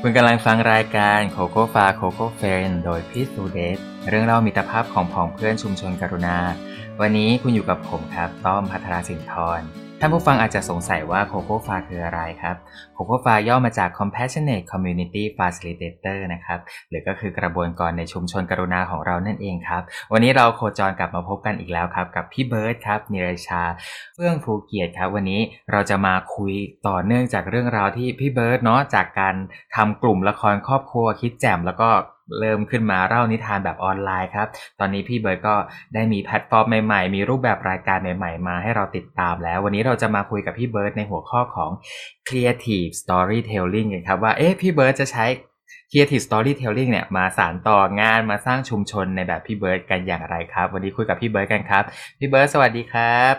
คุณกำลังฟังรายการโคโค่ฟาโคโค่เฟนโดยพี่สูเดสเรื่องเล่ามิตรภาพของผองเพื่อนชุมชนกรุณา วันนี้คุณอยู่กับผมครับ ต้อมพัทราสินทร์ ท่านผู้ฟังอาจจะสงสัยว่าโคโคฟาคืออะไรครับโคโคฟาย่อมาจาก Compassionate Community Facilitator นะครับ หรือก็คือกระบวนการในชุมชนกรุณาของเรานั่นเองครับ วันนี้เราโคจรกลับมาพบกันอีกแล้วครับ กับพี่เบิร์ดครับ นิรชา เฟื่องภูเกียรติครับ วันนี้เราจะมาคุยต่อเนื่องจากเรื่องราวที่พี่เบิร์ดเนาะจากการทำกลุ่มละครครอบครัวคิดแจ่มแล้วก็ เริ่มขึ้นมาเล่านิทานแบบออนไลน์ครับ ตอนนี้พี่เบิร์ดก็ได้มีแพลตฟอร์มใหม่ๆ มีรูปแบบรายการใหม่ๆ มาให้เราติดตามแล้ว วันนี้เราจะมาคุยกับพี่เบิร์ดในหัวข้อของ Creative Storytelling กันครับว่าเอ๊ะพี่เบิร์ดจะใช้ Creative Storytelling เนี่ยมาสานต่องานมาสร้างชุมชนในแบบพี่เบิร์ดกันอย่างไรครับ วันนี้คุยกับพี่เบิร์ดกันครับ พี่เบิร์ดสวัสดีครับ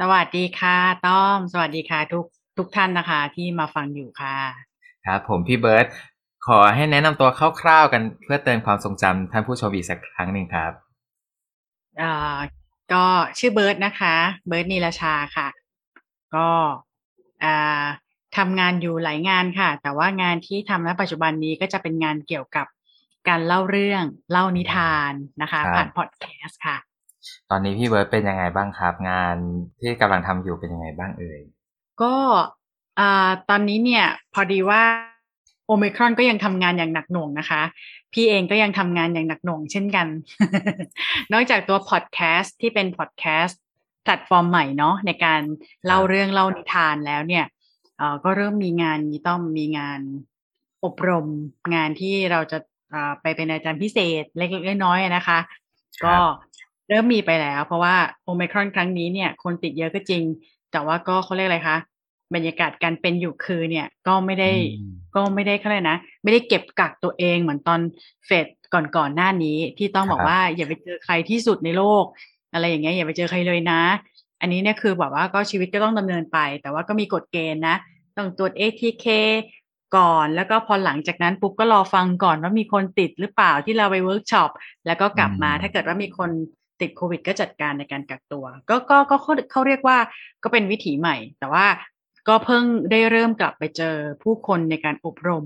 สวัสดีค่ะต้อม สวัสดีค่ะทุกทุกท่านนะคะที่มาฟังอยู่ค่ะครับผมพี่เบิร์ด ขอให้แนะนำตัวคร่าวๆกันเพื่อเตือนความทรงจำท่านผู้ชมอีกสักครั้งหนึ่งครับอ่าก็ชื่อเบิร์ดนะคะ เบิร์ดนีรชาค่ะ ก็อ่าทำงานอยู่หลายงานค่ะ แต่ว่างานที่ทำณปัจจุบันนี้ก็จะเป็นงานเกี่ยวกับการเล่าเรื่องเล่านิทานนะคะครับผ่านพอดแคสต์ค่ะ ตอนนี้พี่เบิร์ดเป็นยังไงบ้างครับ งานที่กำลังทำอยู่เป็นยังไงบ้างเอ่ยก็อ่าตอนนี้เนี่ยพอดีว่า โอมิครอนก็ยังทำงานอย่างหนักหน่วงนะคะ พี่เองก็ยังทำงานอย่างหนักหน่วงเช่นกัน นอกจากตัวพอดแคสต์ที่เป็นพอดแคสต์แพลตฟอร์มใหม่เนาะในการเล่าเรื่องเล่านิทานแล้วเนี่ยเอ่อก็เริ่มมีงานมีต้องมีงานอบรมงานที่เราจะอ่าไปเป็นอาจารย์พิเศษเล็กๆน้อยๆนะคะ ก็เริ่มมีไปแล้ว เพราะว่าโอมครอนครั้งนี้เนี่ยคนติดเยอะก็จริง แต่ว่าก็เขาเรียกอะไรคะ บรรยากาศการเป็นอยู่คือเนี่ยก็ไม่ได้อืมก็ไม่ได้เขาเลยกนะ ไม่ได้เก็บกักตัวเองเหมือนตอนเฟดก่อนก่อนๆหน้านี้ที่ต้องบอกครับว่าอย่าไปเจอใครที่สุดในโลก อะไรอย่างเงี้ยอย่าไปเจอใครเลยนะ อันนี้เนี่ยคือแบบว่าก็ชีวิตก็ต้องดำเนินไป แต่ว่าก็มีกฎเกณฑ์นะ ต้องตรวจ ATK ก่อนแล้วก็พอหลังจากนั้นปุ๊บก็รอฟังก่อนว่ามีคนติดหรือเปล่าที่เราไปเวิร์กช็อปแล้วก็กลับมาอืมถ้าเกิดว่ามีคนติดโควิดก็จัดการในการกักตัว ก็ก็ก็เขาเขาเรียกว่าก็เป็นวิถีใหม่ แต่ว่า ก็เพิ่งได้เริ่มกลับไปเจอผู้คนในการอบรม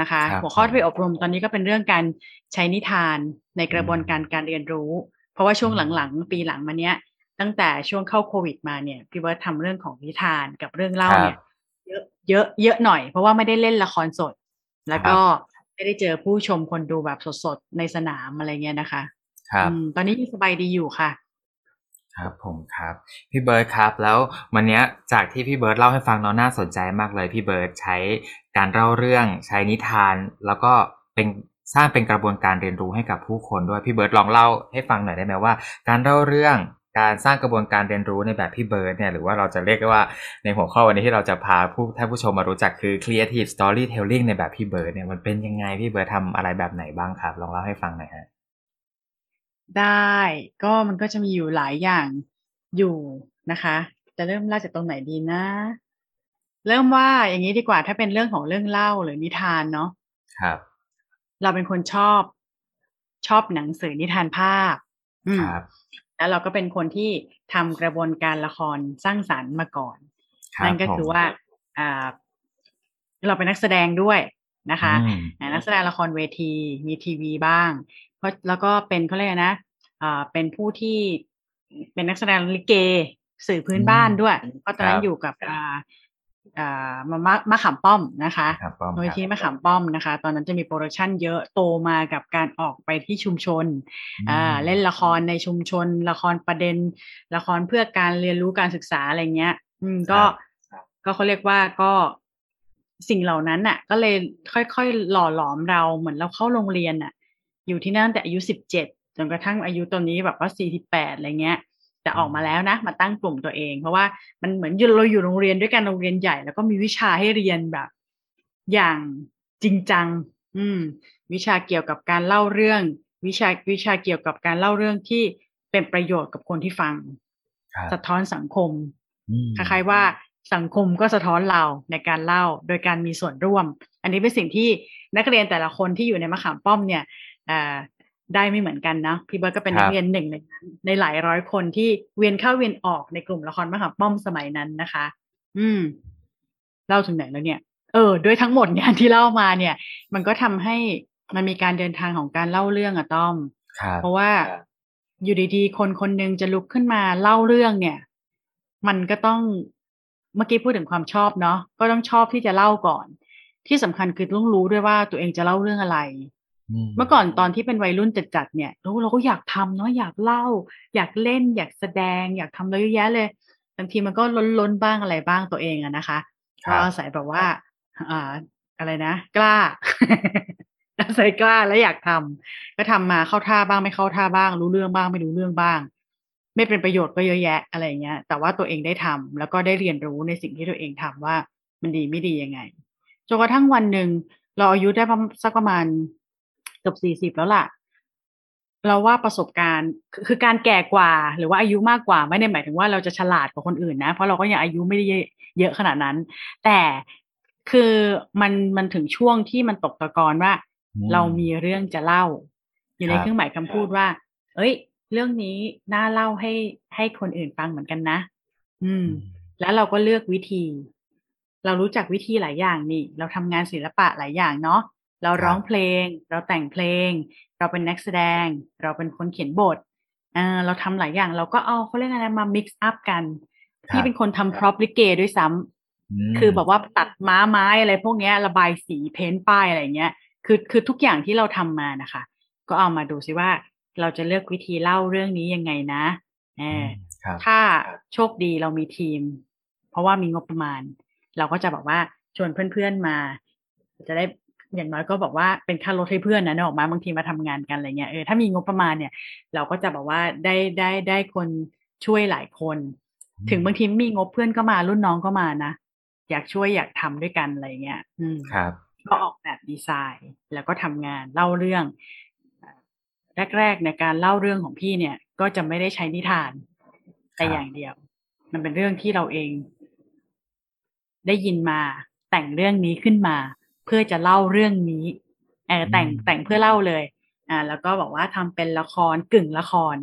นะคะครับหัวข้อที่ไปอบรมตอนนี้ก็เป็นเรื่องการใช้นิทานในกระบวนการการเรียนรู้ เพราะว่าช่วงหลังๆ ปีหลังมาเนี้ย ตั้งแต่ช่วงเข้าโควิดมาเนี่ยพี่เบิร์ตทำเรื่องของนิทานกับเรื่องเล่าเนี่ยเยอะเยอะเยอะหน่อย เพราะว่าไม่ได้เล่นละครสด แล้วก็ไม่ได้เจอผู้ชมคนดูแบบสดๆในสนามอะไรเงี้ยนะคะครับอืมตอนนี้ยังสบายดีอยู่ค่ะ ครับผมครับพี่เบิร์ดครับแล้ววันนี้จากที่พี่เบิร์ดเล่าให้ฟังเนาะน่าสนใจมากเลยพี่เบิร์ดใช้การเล่าเรื่องใช้นิทาน แล้วก็เป็นสร้างเป็นกระบวนการเรียนรู้ให้กับผู้คนด้วยพี่เบิร์ดลองเล่าให้ฟังหน่อยได้ไหมว่า การเล่าเรื่องการสร้างกระบวนการเรียนรู้ในแบบพี่เบิร์ดเนี่ยหรือว่าเราจะเรียกว่าในหัวข้อวันนี้ที่เราจะพาผู้ท่านผู้ชมมารู้จักคือ creative storytelling ในแบบพี่เบิร์ดเนี่ยมันเป็นยังไงพี่เบิร์ดทำอะไรแบบไหนบ้างครับ ลองเล่าให้ฟังหน่อยฮะ ได้ ก็มันก็จะมีอยู่หลายอย่างอยู่นะคะ จะเริ่มเล่าจากตรงไหนดีนะ เริ่มว่าอย่างนี้ดีกว่าถ้าเป็นเรื่องของเรื่องเล่าหรือนิทานเนาะครับ เราเป็นคนชอบชอบหนังสือนิทานภาพอืมครับ แล้วเราก็เป็นคนที่ทำกระบวนการละครสร้างสรรค์มาก่อนครับนั่นก็คือว่าอ่าเราเป็นนักแสดงด้วยนะคะอืมอ่านักแสดงละครเวทีมีทีวีบ้าง เพราะแล้วก็เป็นเขาเรียกอะไรนะอ่าเป็นผู้ที่เป็นนักแสดงลิเกสื่อพื้นบ้านด้วย เพราะตอนนั้ครันบอยู่กับอ่าอ่ามามะมะขามป้อมนะคะครับป้อมโดยครับที่มะขามป้อมนะคะ ตอนนั้นจะมี production เยอะโตมากับการออกไปที่ชุมชนอ่าเล่นละครในชุมชน ละครประเด็น ละครเพื่อการเรียนรู้การศึกษาอะไรเงี้ย อืมก็ครับก็เขาเรียกว่าก็สิ่งเหล่านั้นน่ะ ก็เลยค่อยๆ หล่อหลอมเราเหมือนเราเข้าโรงเรียนน่ะ อยู่ที่นั่นแต่อายุสิบเจ็ดจนกระทั่งอายุตอนนี้แบบว่าสี่สิบแปดอะไรเงี้ยแต่ออกมาแล้วนะ มาตั้งกลุ่มตัวเอง เพราะว่ามันเหมือนเราอยู่โรงเรียนด้วยกันโรงเรียนใหญ่ แล้วก็มีวิชาให้เรียนแบบ อย่างจริงจัง อืม วิชาเกี่ยวกับการเล่าเรื่อง วิชาวิชาเกี่ยวกับการเล่าเรื่องที่เป็นประโยชน์กับคนที่ฟังครับสะท้อนสังคมอืมคล้ายๆว่าสังคมก็สะท้อนเราในการเล่าโดยการมีส่วนร่วม อันนี้เป็นสิ่งที่นักเรียนแต่ละคนที่อยู่ในมะขามป้อมเนี่ยอ่า ได้ไม่เหมือนกันนะพี่เบิร์ตก็เป็นนักเรียนหนึ่งในนั้นในหลายร้อยคนที่เวียนเข้าเวียนออกในกลุ่มละครมะขามป้อมสมัยนั้นนะคะ อืมเล่าถึงไหนแล้วเนี่ย เออ ด้วยทั้งหมดงานที่เล่ามาเนี่ย มันก็ทำให้มันมีการเดินทางของการเล่าเรื่องอะต้อมครับเพราะว่าอยู่ดีๆ คนคนหนึ่งจะลุกขึ้นมาเล่าเรื่องเนี่ย มันก็ต้องเมื่อกี้พูดถึงความชอบเนาะก็ต้องชอบที่จะเล่าก่อน ที่สำคัญคือต้องรู้ด้วยว่าตัวเองจะเล่าเรื่องอะไร เมื่อก่อนตอนที่เป็นวัยรุ่นจัดๆเนี่ยเราเราก็อยากทำเนาะอยากเล่า อยากเล่น อยากแสดง อยากทำอะไรเยอะแยะเลยบางทีมันก็ล้นๆบ้างอะไรบ้างตัวเองอะนะคะครัก็บอาศัยแบบว่าอ่าอะไรนะ กล้าอาศัยกล้าและอยากทำก็ทำมาเข้าท่าบ้างไม่เข้าท่าบ้าง รู้เรื่องบ้างไม่รู้เรื่องบ้าง ไม่เป็นประโยชน์ก็เยอะแยะอะไรอย่างเงี้ย แต่ว่าตัวเองได้ทำแล้วก็ได้เรียนรู้ในสิ่งที่ตัวเองทำว่ามันดีไม่ดียังไงจนกระทั่งวันหนึ่งเราอายุได้ประมาณสักประมาณ เกือบสี่สิบแล้วล่ะ เราว่าประสบการณ์คือคือการแก่กว่า หรือว่าอายุมากกว่าไม่ได้หมายถึงว่าเราจะฉลาดกว่าคนอื่นนะ เพราะเราก็ยังอายุไม่ได้เยอะเยอะขนาดนั้น แต่คือมันมันถึงช่วงที่มันตกตะกอนว่าอืมเรามีเรื่องจะเล่า อยู่ในครับเครื่องหมายคำพูดว่า เอ้ย เรื่องนี้น่าเล่าให้ให้คนอื่นฟังเหมือนกันนะ อืม แล้วเราก็เลือกวิธี เรารู้จักวิธีหลายอย่างนี่ เราทำงานศิลปะหลายอย่างเนาะ เราร้องเพลง เราแต่งเพลง เราเป็นนักแสดง เราเป็นคนเขียนบทอ่าเราทำหลายอย่าง เราก็เอาเขาเรียกอะไรมา mix up กันครับพี่เป็นคนทำ prop ลิเกด้วยซ้ำมคือแบบว่าตัดม้าไม้อะไรพวกเนี้ยระบายสีเพ้นท์ป้ายอะไรเงี้ย คือคือทุกอย่างที่เราทำมานะคะ ก็เอามาดูซิว่าเราจะเลือกวิธีเล่าเรื่องนี้ยังไงนะเออครับถ้าโชคดีเรามีทีม เพราะว่ามีงบประมาณ เราก็จะบอกว่าชวนเพื่อนๆมา จะได้ อย่างน้อยก็บอกว่าเป็นค่ารถให้เพื่อนนะเนกออกมาบางทีมาทำงานกันอะไรเงี้ยเออถ้ามีงบประมาณเนี่ย เราก็จะบอกว่าได้ได้ได้คนช่วยหลายคน ถึงบางทีไม่มีงบเพื่อนก็มารุ่นน้องก็มานะอยากช่วยอยากทำด้วยกันอะไรเงี้ยอืมครับก็ออกแบบดีไซน์ แล้วก็ทำงานเล่าเรื่อง แรกๆในการเล่าเรื่องของพี่เนี่ย ก็จะไม่ได้ใช้นิทานแต่ครับอย่างเดียว มันเป็นเรื่องที่เราเองได้ยินมาแต่งเรื่องนี้ขึ้นมา เพื่อจะเล่าเรื่องนี้เออแต่งอืมแต่งเพื่อเล่าเลยอ่าแล้วก็บอกว่าทำเป็นละครกึ่งละคร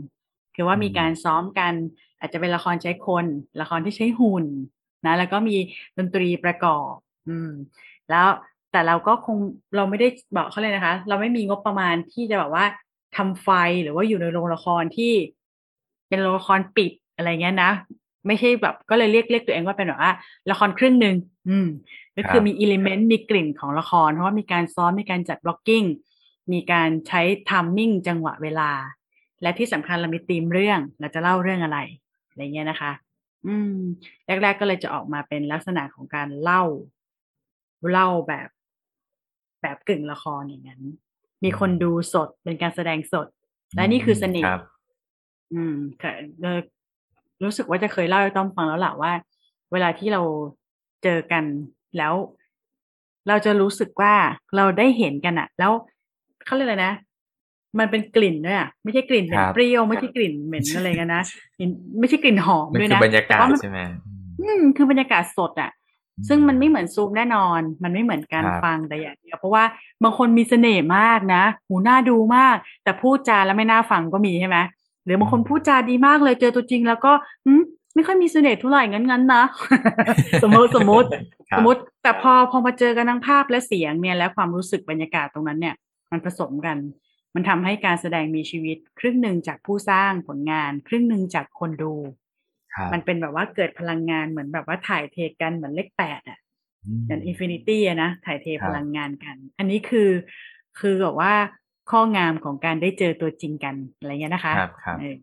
คือว่าอืมมีการซ้อมกัน อาจจะเป็นละครใช้คน ละครที่ใช้หุ่นนะแล้วก็มีดนตรีประกอบ อืม แล้วแต่เราก็คงเราไม่ได้บอกเขาเลยนะคะ เราไม่มีงบประมาณที่จะแบบว่าทำไฟหรือว่าอยู่ในโรงละครที่ เป็นโรงละครปิดอะไรเงี้ยนะไม่ใช่แบบก็เลยเรียกเรียกตัวเองว่าเป็นแบบว่าละครครึ่งหนึ่งอืม ก็คือครับมี element มีกลิ่นของละคร เพราะว่ามีการซ้อมมีการจัด blocking มีการใช้ timing จังหวะเวลา และที่สำคัญเรามีธีมเรื่องเราจะเล่าเรื่องอะไรอะไรเงี้ยนะคะ อืม แรก ๆ ก็เลยจะออกมาเป็นลักษณะของการเล่า เล่าแบบแบบกึ่งละครอย่างนั้น มีคนดูสดเป็นการแสดงสด และนี่คือเสน่คห์รับอืมค่ะเอ่อรู้สึกว่าจะเคยเล่าให้ต้อมฟังแล้วแหละว่า เวลาที่เราเจอกัน แล้วเราจะรู้สึกว่าเราได้เห็นกันอะแล้วเขาเรียกอะไรนะ มันเป็นกลิ่นด้วยอะไม่ใช่กลิ่นเหม็นครับเปรี้ยวไม่ใช่กลิ่นเหม็นอะไรกันนะไม่ใช่กลิ่นหอมมันด้วยคือนะบรรยากาศแต่ว่มันใช่ไหมอืมคือบรรยากาศสดอะซึ่งมันไม่เหมือนซูมแน่นอน มันไม่เหมือนการครับฟังแต่อย่างเดียวเพราะว่าบางคนมีเสน่ห์มากนะ หูน่าดูมาก แต่พูดจาแล้วไม่น่าฟังก็มีใช่ไหมหรือบางคนพูดจาดีมากเลยเจอตัวจริง แล้วก็อืม ไม่ค่อยมีเสน่ห์เท่าไหร่งั้นงั้นๆนะ สมมติสมมติครับสมมติ แต่พอพอมาเจอกันทั้งภาพและเสียงเนี่ยและความรู้สึกบรรยากาศตรงนั้นเนี่ย มันผสมกัน มันทำให้การแสดงมีชีวิต ครึ่งหนึ่งจากผู้สร้างผลงาน ครึ่งหนึ่งจากคนดูครับมันเป็นแบบว่าเกิดพลังงานเหมือนแบบว่าถ่ายเทกันเหมือนเลขแปดอะอืมเหมือน infinity อะนะถ่ายเทครับพลังงานกัน อันนี้คือคือแบบว่าความงามของการได้เจอตัวจริงกันอะไรเงี้ยนะคะครับครับเออ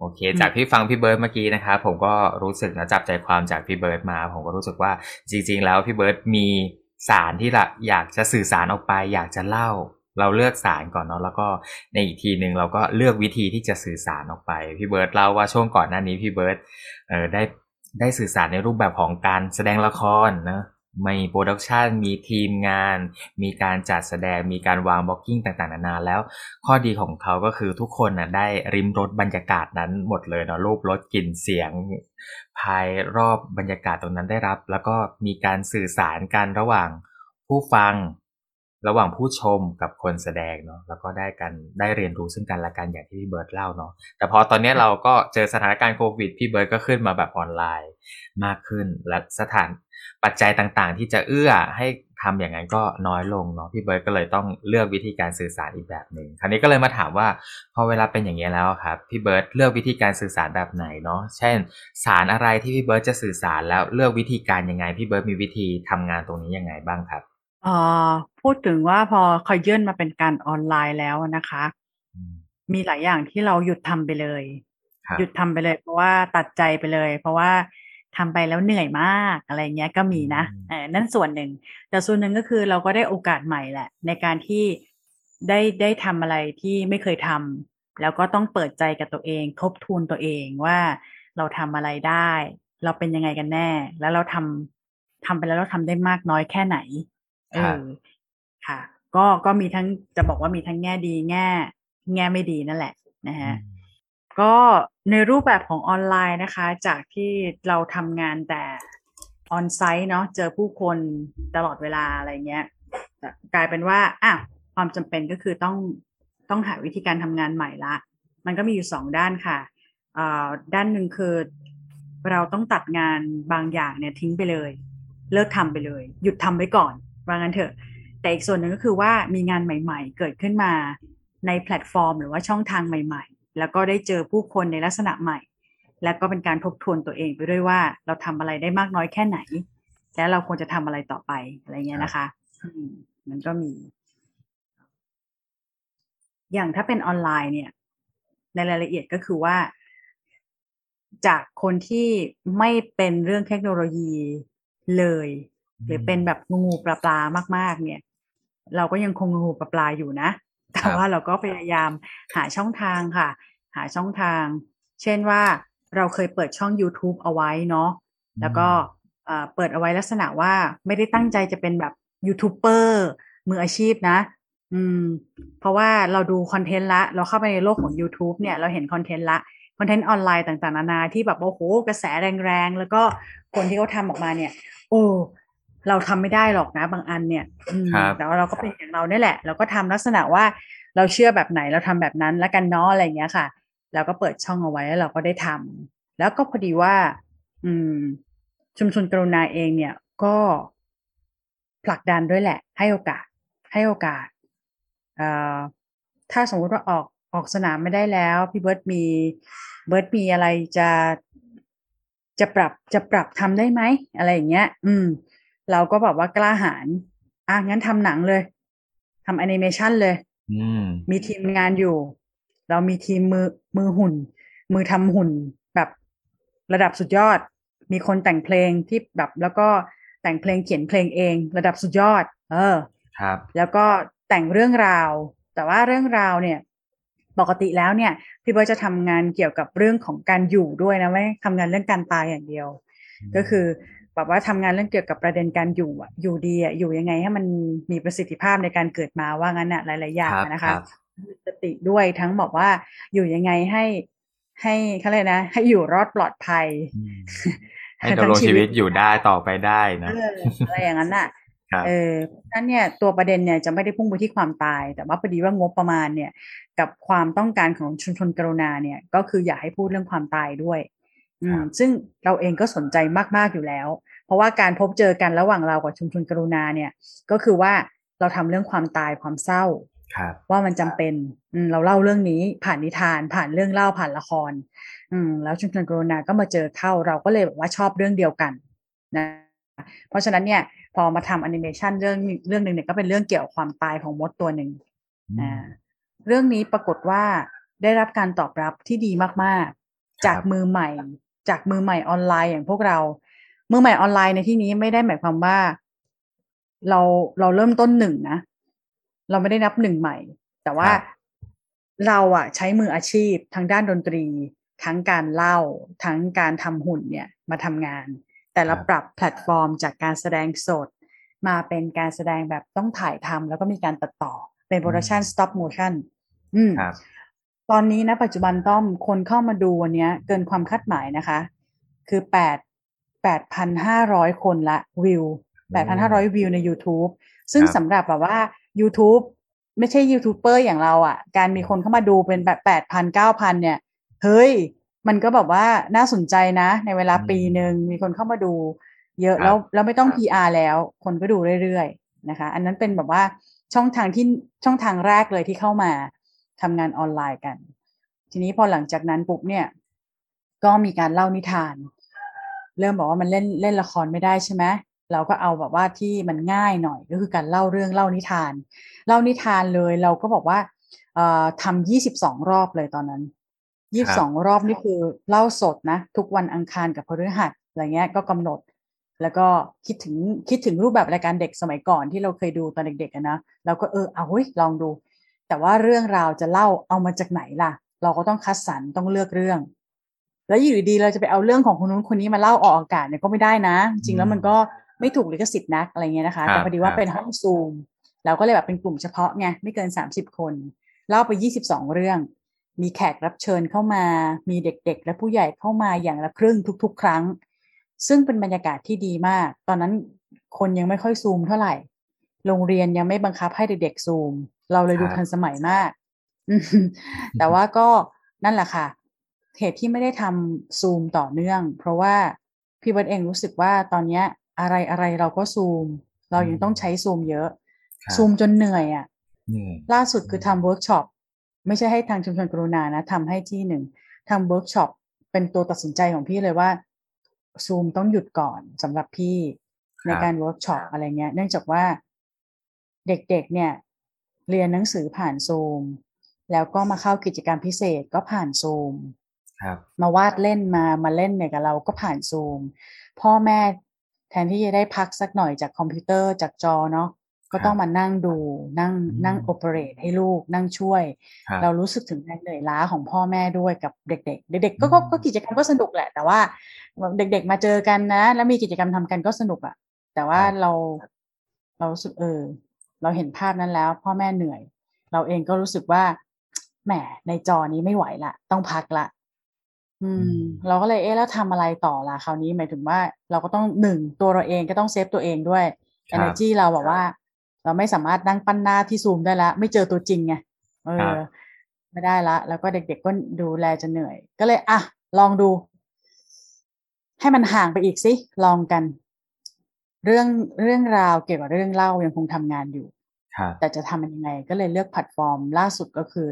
โอเค จากที่ฟังพี่เบิร์ดเมื่อกี้นะครับผมก็รู้สึกนะจับใจความจากพี่เบิร์ดมา ผมก็รู้สึกว่าจริง ๆ แล้วพี่เบิร์ดมีสารที่ละอยากจะสื่อสารออกไป อยากจะเล่า เราเลือกสารก่อนเนาะแล้วก็ในอีกทีหนึ่งเราก็เลือกวิธีที่จะสื่อสารออกไปพี่เบิร์ดเล่าว่าช่วงก่อนหน้านี้พี่เบิร์ดเออได้ได้สื่อสารในรูปแบบของการแสดงละครนะ มี production มีทีมงาน มีการจัดแสดงมีการวาง blocking ต่างๆ นานาแล้ว ข้อดีของเขาก็คือทุกคนนะได้ลิ้มรสบรรยากาศนั้นหมดเลยเนาะรูปรสกลิ่นเสียง ภายรอบบรรยากาศตรงนั้นได้รับ แล้วก็มีการสื่อสารกันระหว่างผู้ฟัง ระหว่างผู้ชมกับคนแสดงเนาะแล้วก็ได้กันได้เรียนรู้ซึ่งกันและกันอย่างที่พี่เบิร์ดเล่าเนาะแต่พอตอนนี้เราก็เจอสถานการณ์โควิดพี่เบิร์ดก็ขึ้นมาแบบออนไลน์มากขึ้น และสถานปัจจัยต่างๆ ที่จะเอื้อให้ทำอย่างนั้นก็น้อยลงเนาะพี่เบิร์ดก็เลยต้องเลือกวิธีการสื่อสารอีกแบบหนึ่งคราวนี้ก็เลยมาถามว่าพอเวลาเป็นอย่างนี้แล้วครับพี่เบิร์ดเลือกวิธีการสื่อสารแบบไหนเนาะเช่น สารอะไรที่พี่เบิร์ดจะสื่อสารแล้วเลือกวิธีการยังไงพี่เบิร์ดมีวิธีทำงานตรงนี้ยังไงบ้างครับ เอ่อ พูดถึงว่าพอคอยยื่นมาเป็นการออนไลน์แล้วนะคะมีหลายอย่างที่เราหยุดทำไปเลย ครับหยุดทำไปเลย เพราะว่าตัดใจไปเลย เพราะว่าทำไปแล้วเหนื่อยมาก อะไรเงี้ย ก็มีนะอืมเออนั่นส่วนหนึ่ง แต่ส่วนหนึ่งก็คือเราก็ได้โอกาสใหม่แหละ ในการที่ได้ ได้ทำอะไรที่ไม่เคยทำ แล้วก็ต้องเปิดใจกับตัวเอง ทบทวนตัวเองว่า เราทำอะไรได้ เราเป็นยังไงกันแน่ แล้วเราทำ ทำไปแล้วเราทำได้มากน้อยแค่ไหน เอครับอค่ะ ก็ก็มีทั้งจะบอกว่ามีทั้งแง่ดีแง่ แง่ไม่ดีนั่นแหละนะฮะก็ในรูปแบบของออนไลน์นะคะ จากที่เราทำงานแต่ออนไซต์เนาะเจอผู้คนตลอดเวลาอะไรเงี้ยแต่กลายเป็นว่าอะความจำเป็นก็คือต้องต้องหาวิธีการทำงานใหม่ละ มันก็มีอยู่สองด้านค่ะเอ่อด้านหนึ่งคือเราต้องตัดงานบางอย่างเนี่ยทิ้งไปเลย เลิกทำไปเลย หยุดทำไว้ก่อน ว่างั้นเถอะ แต่อีกส่วนหนึ่งก็คือว่ามีงานใหม่ ๆ เกิดขึ้นมาในแพลตฟอร์ม หรือว่าช่องทางใหม่ ๆ แล้วก็ได้เจอผู้คนในลักษณะใหม่ แล้วก็เป็นการทบทวนตัวเองไปด้วยว่าเราทำอะไรได้มากน้อยแค่ไหน และเราควรจะทำอะไรต่อไปอะไรเงี้ยนะคะอืมมันก็มี อย่างถ้าเป็นออนไลน์เนี่ย ในรายละเอียดก็คือว่า จากคนที่ไม่เป็นเรื่องเทคโนโลยีเลย หรือเป็นแบบงูปลาปลามาก ๆ เนี่ย เราก็ยังคงงูปลาปลาอยู่นะ แต่ครับว่าเราก็พยายามหาช่องทางค่ะ หาช่องทาง เช่นว่าเราเคยเปิดช่อง YouTube เอาไว้เนาะแล้วก็เอ่อเปิดเอาไว้ลักษณะว่าไม่ได้ตั้งใจจะเป็นแบบยูทูบเบอร์มืออาชีพนะ อืม เพราะว่าเราดูคอนเทนต์ละ เราเข้าไปในโลกของ YouTube เนี่ย เราเห็นคอนเทนต์ละคอนเทนต์ออนไลน์ต่างๆ นานาที่แบบว่าโอ้โหกระแสแรงๆ แล้วก็คนที่เขาทำออกมาเนี่ย โอ้ เราทำไม่ได้หรอกนะบางอันเนี่ยอืมครับแต่ว่าเราก็เป็นอย่างเราเนี่ยแหละ เราก็ทำลักษณะว่าเราเชื่อแบบไหนเราทำแบบนั้นแล้วกันเนาะอะไรอย่างเงี้ยค่ะ เราก็เปิดช่องเอาไว้แล้วเราก็ได้ทำแล้วก็พอดีว่า อืม ชุมชนกรุณาเองเนี่ย ก็ผลักดันด้วยแหละ ให้โอกาส ให้โอกาส เอ่อถ้าสมมุติว่าออกออกสนามไม่ได้แล้ว พี่เบิร์ตมีเบิร์ตมีอะไรจะจะปรับจะปรับทำได้ไหมอะไรอย่างเงี้ย อืม เราก็แบบว่ากล้าหาญอะงั้นทำหนังเลยทำแอนิเมชันเลยอืมมีทีมงานอยู่ เรามีทีมมือมือหุ่น มือทำหุ่นแบบระดับสุดยอด มีคนแต่งเพลงที่แบบแล้วก็แต่งเพลงเขียนเพลงเอง ระดับสุดยอด เออ ครับ แล้วก็แต่งเรื่องราว แต่ว่าเรื่องราวเนี่ย ปกติแล้วเนี่ย พี่เบิร์ตจะทำงานเกี่ยวกับเรื่องของการอยู่ด้วยนะไม่ทำงานเรื่องการตายอย่างเดียว ก็คือ แบบว่าทำงานเรื่องเกี่ยวกับประเด็นการอยู่อะอยู่ดีอะอยู่ยังไงให้มันมีประสิทธิภาพในการเกิดมาว่างั้นอะหลาย ๆ อย่างครับอะนะคคะรับมีสติด้วยทั้งบอกว่าอยู่ยังไงให้ให้เขาเลยกนะ ให้อยู่รอดปลอดภัยอืมให้ดำรงทั้งชีชีวิวิตตอยู่ได้ต่อไปได้นะเอออะไรอย่างนั้นน่ะครับเออเพราะฉะนั้นเนี่ยตัวประเด็นเนี่ยจะไม่ได้พุ่งไปที่ความตาย แต่ว่าพอดีว่างบประมาณเนี่ย กับความต้องการของชุมชนกรุณาเนี่ย ก็คืออยากให้พูดเรื่องความตายด้วยอืม ซึ่งเราเองก็สนใจมากๆอยู่แล้ว เพราะว่าการพบเจอกันระหว่างเรากับชุมชนกรุณาเนี่ย ก็คือว่าเราทำเรื่องความตายความเศร้าครับว่ามันจำเป็นอืมเราเล่าเรื่องนี้ผ่านนิทาน ผ่านเรื่องเล่าผ่านละคร อืม แล้วชุมชนกรุณาก็มาเจอเข้าเราก็เลยแบบว่าชอบเรื่องเดียวกันนะเพราะฉะนั้นเนี่ย พอมาทำแอนิเมชันเรื่องเรื่องหนึ่งเนี่ยก็เป็นเรื่องเกี่ยวกับความตายของมดตัวหนึ่งอ่าเรื่องนี้ปรากฏว่าได้รับการตอบรับที่ดีมากๆ จากมือใหม่ จากมือใหม่ออนไลน์อย่างพวกเรา มือใหม่ออนไลน์ในที่นี้ไม่ได้หมายความว่า เราเราเริ่มต้นหนึ่งนะ เราไม่ได้นับหนึ่งใหม่ แต่ว่าครับเราอะใช้มืออาชีพทั้งด้านดนตรี ทั้งการเล่า ทั้งการทำหุ่นเนี่ยมาทำงาน แต่เราครับปรับแพลตฟอร์มจากการแสดงสด มาเป็นการแสดงแบบต้องถ่ายทำแล้วก็มีการตัดต่อเป็น production stop motion อืมครับ ตอนนี้นะปัจจุบันต้อมคนเข้ามาดูวันเนี้ยเกินความคาดหมายนะคะ คือแปดแปดพันห้าร้อยคนละวิว8,500วิวใน YouTube ซึ่งครับสำหรับแบบว่า YouTube ไม่ใช่ยูทูบเบอร์อย่างเราอะ การมีคนเข้ามาดูเป็นแบบแปดพันเก้าพันเนี่ย เฮ้ย มันก็แบบว่าน่าสนใจนะ ในเวลาอืมปีหนึ่งมีคนเข้ามาดู เยอะครับแล้วแล้วไม่ต้อง PR แล้ว คนก็ดูเรื่อยๆนะคะ อันนั้นเป็นแบบว่าช่องทางที่ช่องทางแรกเลยที่เข้ามา ทำงานออนไลน์กัน ทีนี้พอหลังจากนั้นปุ๊บเนี่ย ก็มีการเล่านิทาน เริ่มบอกว่ามันเล่นเล่นละครไม่ได้ใช่ไหมเราก็เอาแบบว่าที่มันง่ายหน่อยก็คือการเล่าเรื่องเล่านิทาน เล่านิทานเลยเราก็บอกว่าเอ่อทำยี่สิบสองรอบเลยตอนนั้นยี่สิบสองรอบนี่คือเล่าสดนะ ทุกวันอังคารกับพฤหัสอะไรเงี้ยก็กำหนด แล้วก็คิดถึงคิดถึงรูปแบบรายการเด็กสมัยก่อนที่เราเคยดูตอนเด็กๆอะนะเราก็เออเอาเฮ้ยลองดู แต่ว่าเรื่องราวจะเล่าเอามาจากไหนล่ะ เราก็ต้องคัดสรรต้องเลือกเรื่อง แล้วอยู่ดีๆเราจะไปเอาเรื่องของคนนู้นคนนี้มาเล่าออกอากาศเนี่ยก็ไม่ได้นะ จริงๆแล้วมันก็ไม่ถูกลิขสิทธิ์นักอะไรเงี้ยนะคะครับแต่พอดีว่าครับเป็นห้องซูมเราก็เลยแบบเป็นกลุ่มเฉพาะไงไม่เกินสามสิบคน เล่าไปยี่สิบสองเรื่อง มีแขกรับเชิญเข้ามา มีเด็กๆ และผู้ใหญ่เข้ามาอย่างละครึ่งทุก ๆ ครั้ง ซึ่งเป็นบรรยากาศที่ดีมาก ตอนนั้นคนยังไม่ค่อยซูมเท่าไหร่ โรงเรียนยังไม่บังคับให้เด็กๆซูม เราเลยดูครับทันสมัยมากอืมแต่ว่าก็นั่นแหละค่ะ เหตุที่ไม่ได้ทำซูมต่อเนื่อง เพราะว่าพี่เบิร์ตเองรู้สึกว่าตอนเนี้ยอะไรอะไรเราก็ซูม เรายังต้องใช้ซูมเยอะครับซูมจนเหนื่อยอะเหนื่อยล่าสุดคือทำเวิร์กช็อปไม่ใช่ให้ทางชุมชนกรุณานะทำให้ที่หนึ่งทำเวิร์กช็อปเป็นตัวตัดสินใจของพี่เลยว่าซูมต้องหยุดก่อนสำหรับพี่ในการเวิร์กช็อปอะไรเงี้ย เนื่องจากว่า เด็กๆเนี่ยเรียนหนังสือผ่านซูมแล้วก็มาเข้ากิจกรรมพิเศษก็ผ่านซูมครับมาวาดเล่นมามาเล่นเนี่ยกับเราก็ผ่านซูม พ่อแม่แทนที่จะได้พักสักหน่อยจากคอมพิวเตอร์จากจอเนาะก็ต้องมานั่งดูนั่งอืมนั่งโอเปเรตให้ลูกนั่งช่วยครับเรารู้สึกถึงแรงเหนื่อยล้าของพ่อแม่ด้วยกับเด็ก ๆ เด็ก ๆ ก็ก็อืมก็กิจกรรมก็สนุกแหละ แต่ว่าเด็ก ๆ มาเจอกันนะ แล้วมีกิจกรรมทำกันก็สนุกอะแต่ว่าเราเรารู้สึกเออ เราเห็นภาพนั้นแล้ว พ่อแม่เหนื่อย เราเองก็รู้สึกว่าแหมในจอนี้ไม่ไหวละต้องพักละ อืม เราก็เลยเอ๊ะแล้วทำอะไรต่อล่ะคราวนี้หมายถึงว่า เราก็ต้องหนึ่งตัวเราเองก็ต้อง save ตัวเองด้วยครับ energy เราแบบว่า เราไม่สามารถนั่งปั้นหน้าที่ซูมได้ละไม่เจอตัวจริงไงครับ เออ ไม่ได้ละ แล้วก็เด็กๆก็ดูแล้วจะเหนื่อย ก็เลย อะ ลองดู ให้มันห่างไปอีกสิลองกัน เรื่องเรื่องราวเกี่ยวกับเรื่องเล่ายังคงทำงานอยู่ครับแต่จะทำมันยังไง ก็เลยเลือกแพลตฟอร์มล่าสุดก็คือ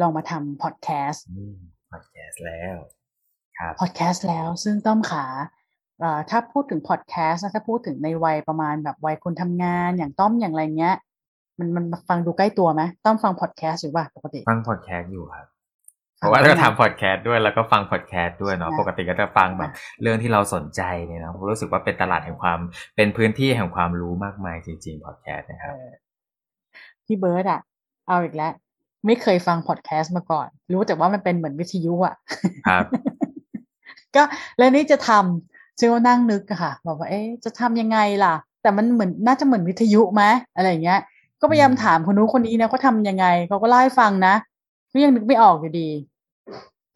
ลองมาทำพอดแคสต์อืมพอดแคสต์แล้วครับพอดแคสต์แล้วซึ่งต้อมขาเอ่อถ้าพูดถึงพอดแคสต์นะถ้าพูดถึงในวัยประมาณแบบวัยคนทำงานอย่างต้อมอย่างไรเงี้ย มันมันฟังดูใกล้ตัวไหมต้อมฟังพอดแคสต์อยู่ป่ะปกติ ฟังพอดแคสต์อยู่ครับ ฟังราะว่าได้เราทำพอดแคสต์ด้วยแล้วก็ฟังพอดแคสต์ด้วยเนาะใช่ปกติก็จะฟังแบบเรื่องที่เราสนใจเนี่ยเนาะรู้สึกว่าเป็นตลาดแห่งความเป็นพื้นที่แห่งความรู้มากมายจริงๆพอดแคสต์นะครับพี่เบิร์ดอะเอาอีกแล้ว ไม่เคยฟังพอดแคสต์มาก่อน รู้แต่ว่ามันเป็นเหมือนวิทยุอะครับ ก็แล้วนี่จะทำซึ่งก็นั่งนึกอะค่ะบอกว่าเอ๊ะจะทำยังไงล่ะ แต่มันเหมือนน่าจะเหมือนวิทยุไหมอะไรอย่างเงี้ย ก็พยายามถามคนนู้นคนนี้นะเขาทำยังไงเขาก็เล่าให้ฟังนะ ก็ยังนึกไม่ออกอยู่ดี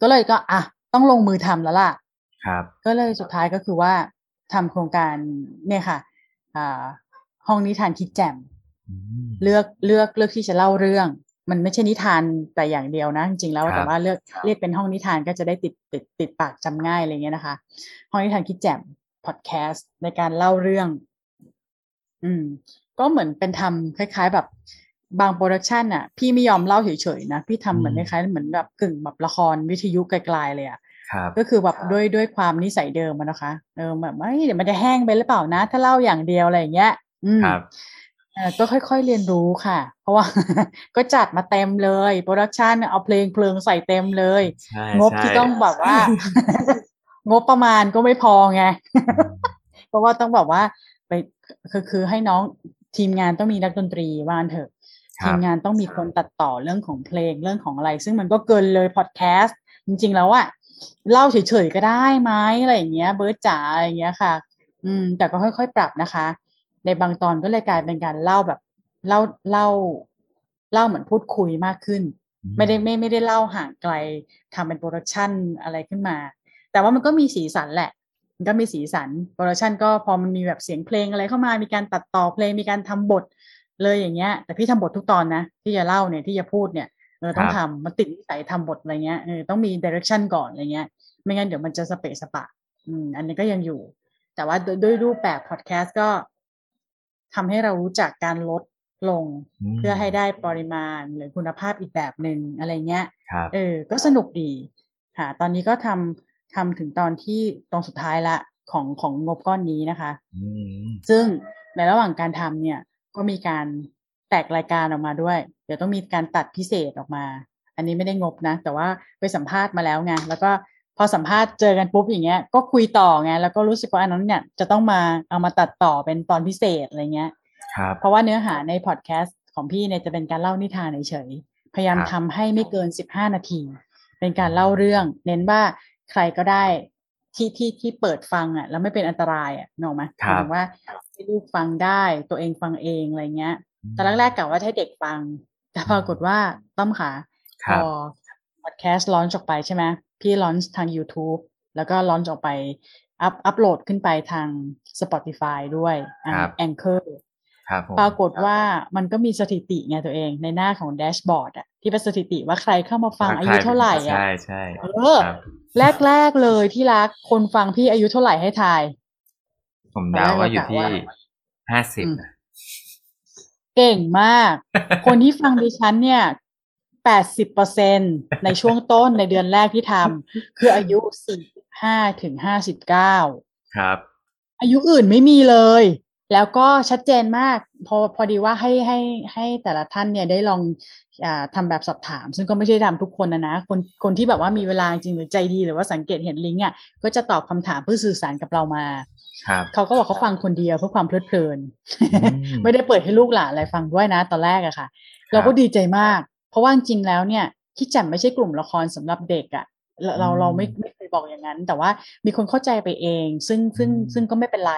ก็เลยก็อะต้องลงมือทำแล้วล่ะ ครับ ก็เลยสุดท้ายก็คือว่าทำโครงการเนี่ยค่ะอ่าห้องนิทานคิดแจ่มอืมเลือกเลือกเลือกที่จะเล่าเรื่อง มันไม่ใช่นิทานแต่อย่างเดียวนะ จริงๆแล้วครับแต่ว่าเลือกเรียกเป็นห้องนิทานก็จะได้ติดติดติดปากจำง่ายอะไรเงี้ยนะคะ ห้องนิทานคิดแจ่มพอดแคสต์ในการเล่าเรื่อง อืม ก็เหมือนเป็นทำคล้าย ๆ แบบ บางโปรดักชันอะ พี่ไม่ยอมเล่าเฉยๆนะ พี่ทำเหมือนคล้ายๆเหมือนแบบกึ่งแบบละครวิทยุไกลๆเลยอะครับก็คือแบบด้วยด้วยความนิสัยเดิมอะนะคะเออแบบเอ้ยเดี๋ยวมันจะแห้งไปหรือเปล่านะ ถ้าเล่าอย่างเดียวอะไรอย่างเงี้ย อืมครับเออก็ค่อยๆเรียนรู้ค่ะ เพราะว่าก็จัดมาเต็มเลย production เอาเพลงเพลิงใส่เต็มเลยใช่งบใช่ที่ต้องแบบว่า งบประมาณก็ไม่พอไง เพราะว่าต้องแบบว่าไปคือคือให้น้องทีมงานต้องมีนักดนตรีว่างั้นเถอะครับ ทีมงานต้องมีคนตัดต่อเรื่องของเพลงเรื่องของอะไร ซึ่งมันก็เกินเลยพอดแคสต์จริง ๆ แล้วอะเล่าเฉยๆก็ได้ไหมอะไรอย่างเงี้ย เบิร์ดจ๋าอะไรอย่างเงี้ยค่ะ อืม แต่ก็ค่อยๆปรับนะคะ ในบางตอนก็เลยกลายเป็นการเล่าแบบเล่าเล่าเล่าเหมือนพูดคุยมากขึ้น ไม่ได้ไม่ไม่ได้เล่าห่างไกลทำเป็น production อะไรขึ้นมา แต่ว่ามันก็มีสีสันแหละ มันก็มีสีสัน production ก็พอมันมีแบบเสียงเพลงอะไรเข้ามามีการตัดต่อเพลงมีการทำบท เลยอย่างเงี้ย แต่พี่ทำบททุกตอนนะ ที่จะเล่าเนี่ยที่จะพูดเนี่ยเออต้องทำมันติดนิสัยทำบทอะไรเงี้ยเออต้องมีดิเรกชันก่อนอะไรเงี้ย ไม่งั้นเดี๋ยวมันจะสเปะสปะ อืม อันนี้ก็ยังอยู่ แต่ว่าด้วยรูปแบบพอดแคสต์ก็ทำให้เรารู้จักการลดลงเพื่อให้ได้ปริมาณหรือคุณภาพอีกแบบหนึ่งอะไรเงี้ยเออ ก็สนุกดีค่ะ ตอนนี้ก็ทำทำถึงตอนที่ตรงสุดท้ายละของของงบก้อนนี้นะคะ ซึ่งในระหว่างการทำเนี่ย ก็มีการแตกรายการออกมาด้วย เดี๋ยวต้องมีการตัดพิเศษออกมา อันนี้ไม่ได้งบนะ แต่ว่าไปสัมภาษณ์มาแล้วไงแล้วก็พอสัมภาษณ์เจอกันปุ๊บอย่างเงี้ยก็คุยต่อไงแล้วก็รู้สึกว่าอันนั้นเนี่ยจะต้องมาเอามาตัดต่อเป็นตอนพิเศษอะไรเงี้ยเพราะว่าเนื้อหาในพอดแคสต์ของพี่เนี่ยจะเป็นการเล่านิทานเฉยพยายามทำให้ไม่เกินสิบห้านาที เป็นการเล่าเรื่อง เน้นว่าใครก็ได้ ที่ที่ที่เปิดฟังอะ แล้วไม่เป็นอันตรายอะนอกไหมหมายว่าให้ลูกฟังได้ตัวเองฟังเองอะไรเงี้ยตอนแรกๆกะว่าให้เด็กฟัง แต่ปรากฏว่าต้อมขาพอพอดแคสต์ลอนออกไปใช่ไหมพี่ลอนทาง YouTube แล้วก็ลอนออกไปอัพอัพโหลดขึ้นไปทาง Spotify ด้วยแองเกอร์ปรากฏว่ามันก็มีสถิติไงตัวเองในหน้าของแดชบอร์ดอะที่เป็นสถิติว่าใครเข้ามาฟังอายุเท่าไหร่อะใช่ใช่เออ แรกๆเลยที่รักคนฟังพี่อายุเท่าไหร่ให้ทาย ผมเดาว่าอยู่ที่ห้าสิบเก่งมาก คนที่ฟังดิฉันเนี่ยแปดสิบเปอร์เซ็นในช่วงต้นในเดือนแรกที่ทำคืออายุสี่ห้าถึงห้าสิบเก้าครับ อายุอื่นไม่มีเลย แล้วก็ชัดเจนมาก พอพอดีว่าให้ให้ให้แต่ละท่านเนี่ยได้ลองอ ทำแบบสอบถาม ซึ่งก็ไม่ใช่ทำทุกคนนะนะคนคนที่แบบว่ามีเวลาจริงหรือใจดีหรือว่าสังเกตเห็นลิงก์อะก็จะตอบคำถามเพื่อสื่อสารกับเรามาเขาก็บอกเขาฟังคนเดียวเพื่อความเพลิดเพลิน ไม่ได้เปิดให้ลูกหลานอะไรฟังด้วยนะตอนแรกอะค่ะ เราก็ดีใจมาก เพราะว่าจริงแล้วเนี่ยที่แจ่มไม่ใช่กลุ่มละครสำหรับเด็กอะเราเราไม่ไม่เคยบอกอย่างนั้น แต่ว่ามีคนเข้าใจไปเอง ซึ่งซึ่งซึ่งก็ไม่เป็นไร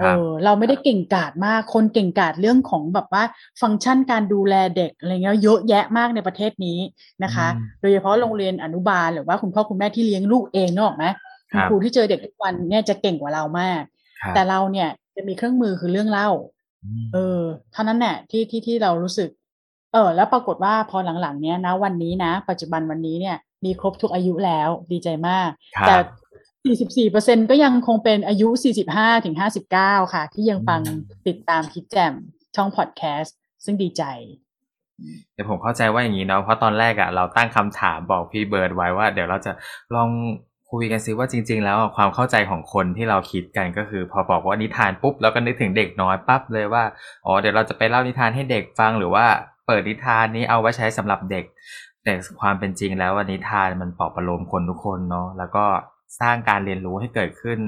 เออเราไม่ได้เก่งกาจมาก คนเก่งกาจเรื่องของแบบว่าฟังก์ชันการดูแลเด็กอะไรเงี้ยเยอะแยะมากในประเทศนี้นะคะ โดยเฉพาะโรงเรียนอนุบาลหรือว่าคุณพ่อคุณแม่ที่เลี้ยงลูกเองนึกออกไหมคุณครูที่เจอเด็กทุกวันเนี่ยจะเก่งกว่าเรามาก แต่เราเนี่ยจะมีเครื่องมือคือเรื่องเล่า เออเท่านั้นแหละที่ที่ที่เรารู้สึก เออ แล้วปรากฏว่าพอหลังๆเนี้ยนะวันนี้นะ ปัจจุบันวันนี้เนี่ยมีครบทุกอายุแล้วดีใจมาก แต่ 44%ก็ยังคงเป็นอายุ 45ถึง59 ค่ะ ที่ยังฟังติดตามคิดแจมช่องพอดแคสต์ซึ่งดีใจ เดี๋ยวผมเข้าใจว่าอย่างนี้เนาะเพราะตอนแรกอะ่ะเราตั้งคำถามบอกพี่เบิร์ดไว้ว่า เดี๋ยวเราจะลองคุยกันซิว่าจริง ๆ แล้วความเข้าใจของคนที่เราคิดกันก็คือ พอบอกว่านิทานปุ๊บแล้วก็นึกถึงเด็กน้อยปั๊บเลยว่าอ๋อเดี๋ยวเราจะไปเล่านิทานให้เด็กฟังหรือว่าเปิดนิทานนี้เอาไว้ใช้สำหรับเด็ก แต่ความเป็นจริงแล้วว่านิทานมันปลอบประโลมคนทุกคนเนาะแล้วก็ สร้างการเรียนรู้ให้เกิดขึ้น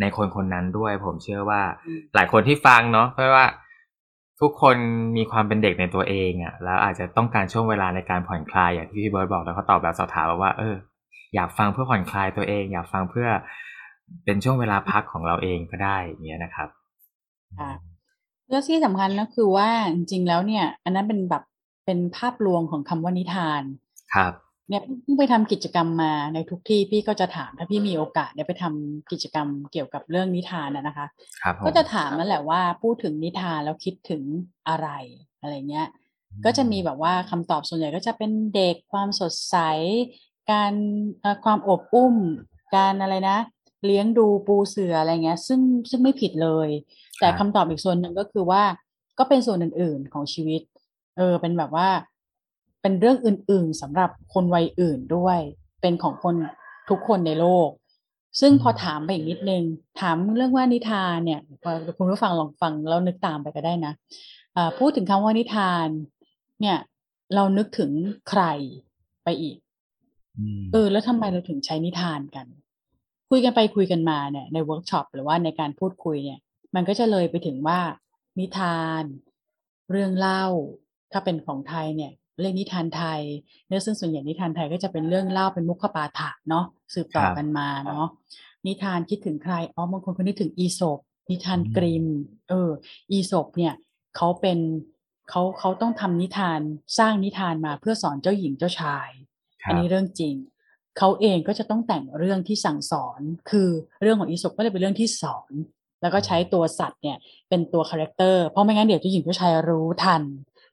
ในคนคนนั้นด้วย ผมเชื่อว่า หลายคนที่ฟังเนาะเพราะว่าทุกคนมีความเป็นเด็กในตัวเองอะ่ะ แล้วอาจจะต้องการช่วงเวลาในการผ่อนคลายอย่างที่พี่เบิร์ดบอกแล้วเขาตอบแบบสอบถามว่า เออ อยากฟังเพื่อผ่อนคลายตัวเอง อยากฟังเพื่อเป็นช่วงเวลาพักของเราเองก็ได้อย่างเงี้ยนะครับค่ะแล้วที่สำคัญก็คือว่าจริงๆแล้วเนี่ย อันนั้นเป็นแบบเป็นภาพรวมของคำว่านิทานครับ เนี่ยเพิ่งไปทำกิจกรรมมาในทุกที่พี่ก็จะถามถ้าพี่มีโอกาสเนี่ยไปทำกิจกรรมเกี่ยวกับเรื่องนิทานนะคะก็จะถามนั่นแหละว่าพูดถึงนิทานแล้วคิดถึงอะไรอะไรเงี้ยก็จะมีแบบว่าคำตอบส่วนใหญ่ก็จะเป็นเด็กความสดใส การความอบอุ้ม การอะไรนะ เลี้ยงดูปูเสืออะไรเงี้ย ซึ่งซึ่งไม่ผิดเลย แต่คำตอบอีกส่วนหนึ่งก็คือว่าก็เป็นส่วนอื่น ๆของชีวิต เออเป็นแบบว่า เป็นเรื่องอื่นๆสำหรับคนวัยอื่นด้วย เป็นของคนทุกคนในโลก ซึ่งพอถามไปอีกนิดนึง ถามเรื่องว่านิทานเนี่ยคุณผู้ฟังลองฟังแล้วนึกตามไปก็ได้นะพูดถึงคำว่านิทาน เนี่ยเรานึกถึงใครไปอีกเออ แล้วทำไมเราถึงใช้นิทานกัน คุยกันไปคุยกันมาเนี่ยในเวิร์กช็อปหรือว่าในการพูดคุยเนี่ย มันก็จะเลยไปถึงว่านิทาน เรื่องเล่า ถ้าเป็นของไทยเนี่ย เรื่องนิทานไทยเนื้อซึ่งส่วนใหญ่นิทานไทยก็จะเป็นเรื่องเล่าเป็นมุขปาฐะเนาะสืบต่อกันมาเนาะนิทานคิดถึงใครอ๋อบางคนก็นึกถึงอีศบนิทานกริม เออ อีศบเนี่ยเขาเป็นเขาเขาต้องทำนิทานสร้างนิทานมาเพื่อสอนเจ้าหญิงเจ้าชาย อันนี้เรื่องจริงเขาเองก็จะต้องแต่งเรื่องที่สั่งสอน คือเรื่องของอีสปก็เลยเป็นเรื่องที่สอน แล้วก็ใช้ตัวสัตว์เนี่ยเป็นตัว character เพราะไม่งั้นเดี๋ยวเจ้าหญิงเจ้าชายรู้ทัน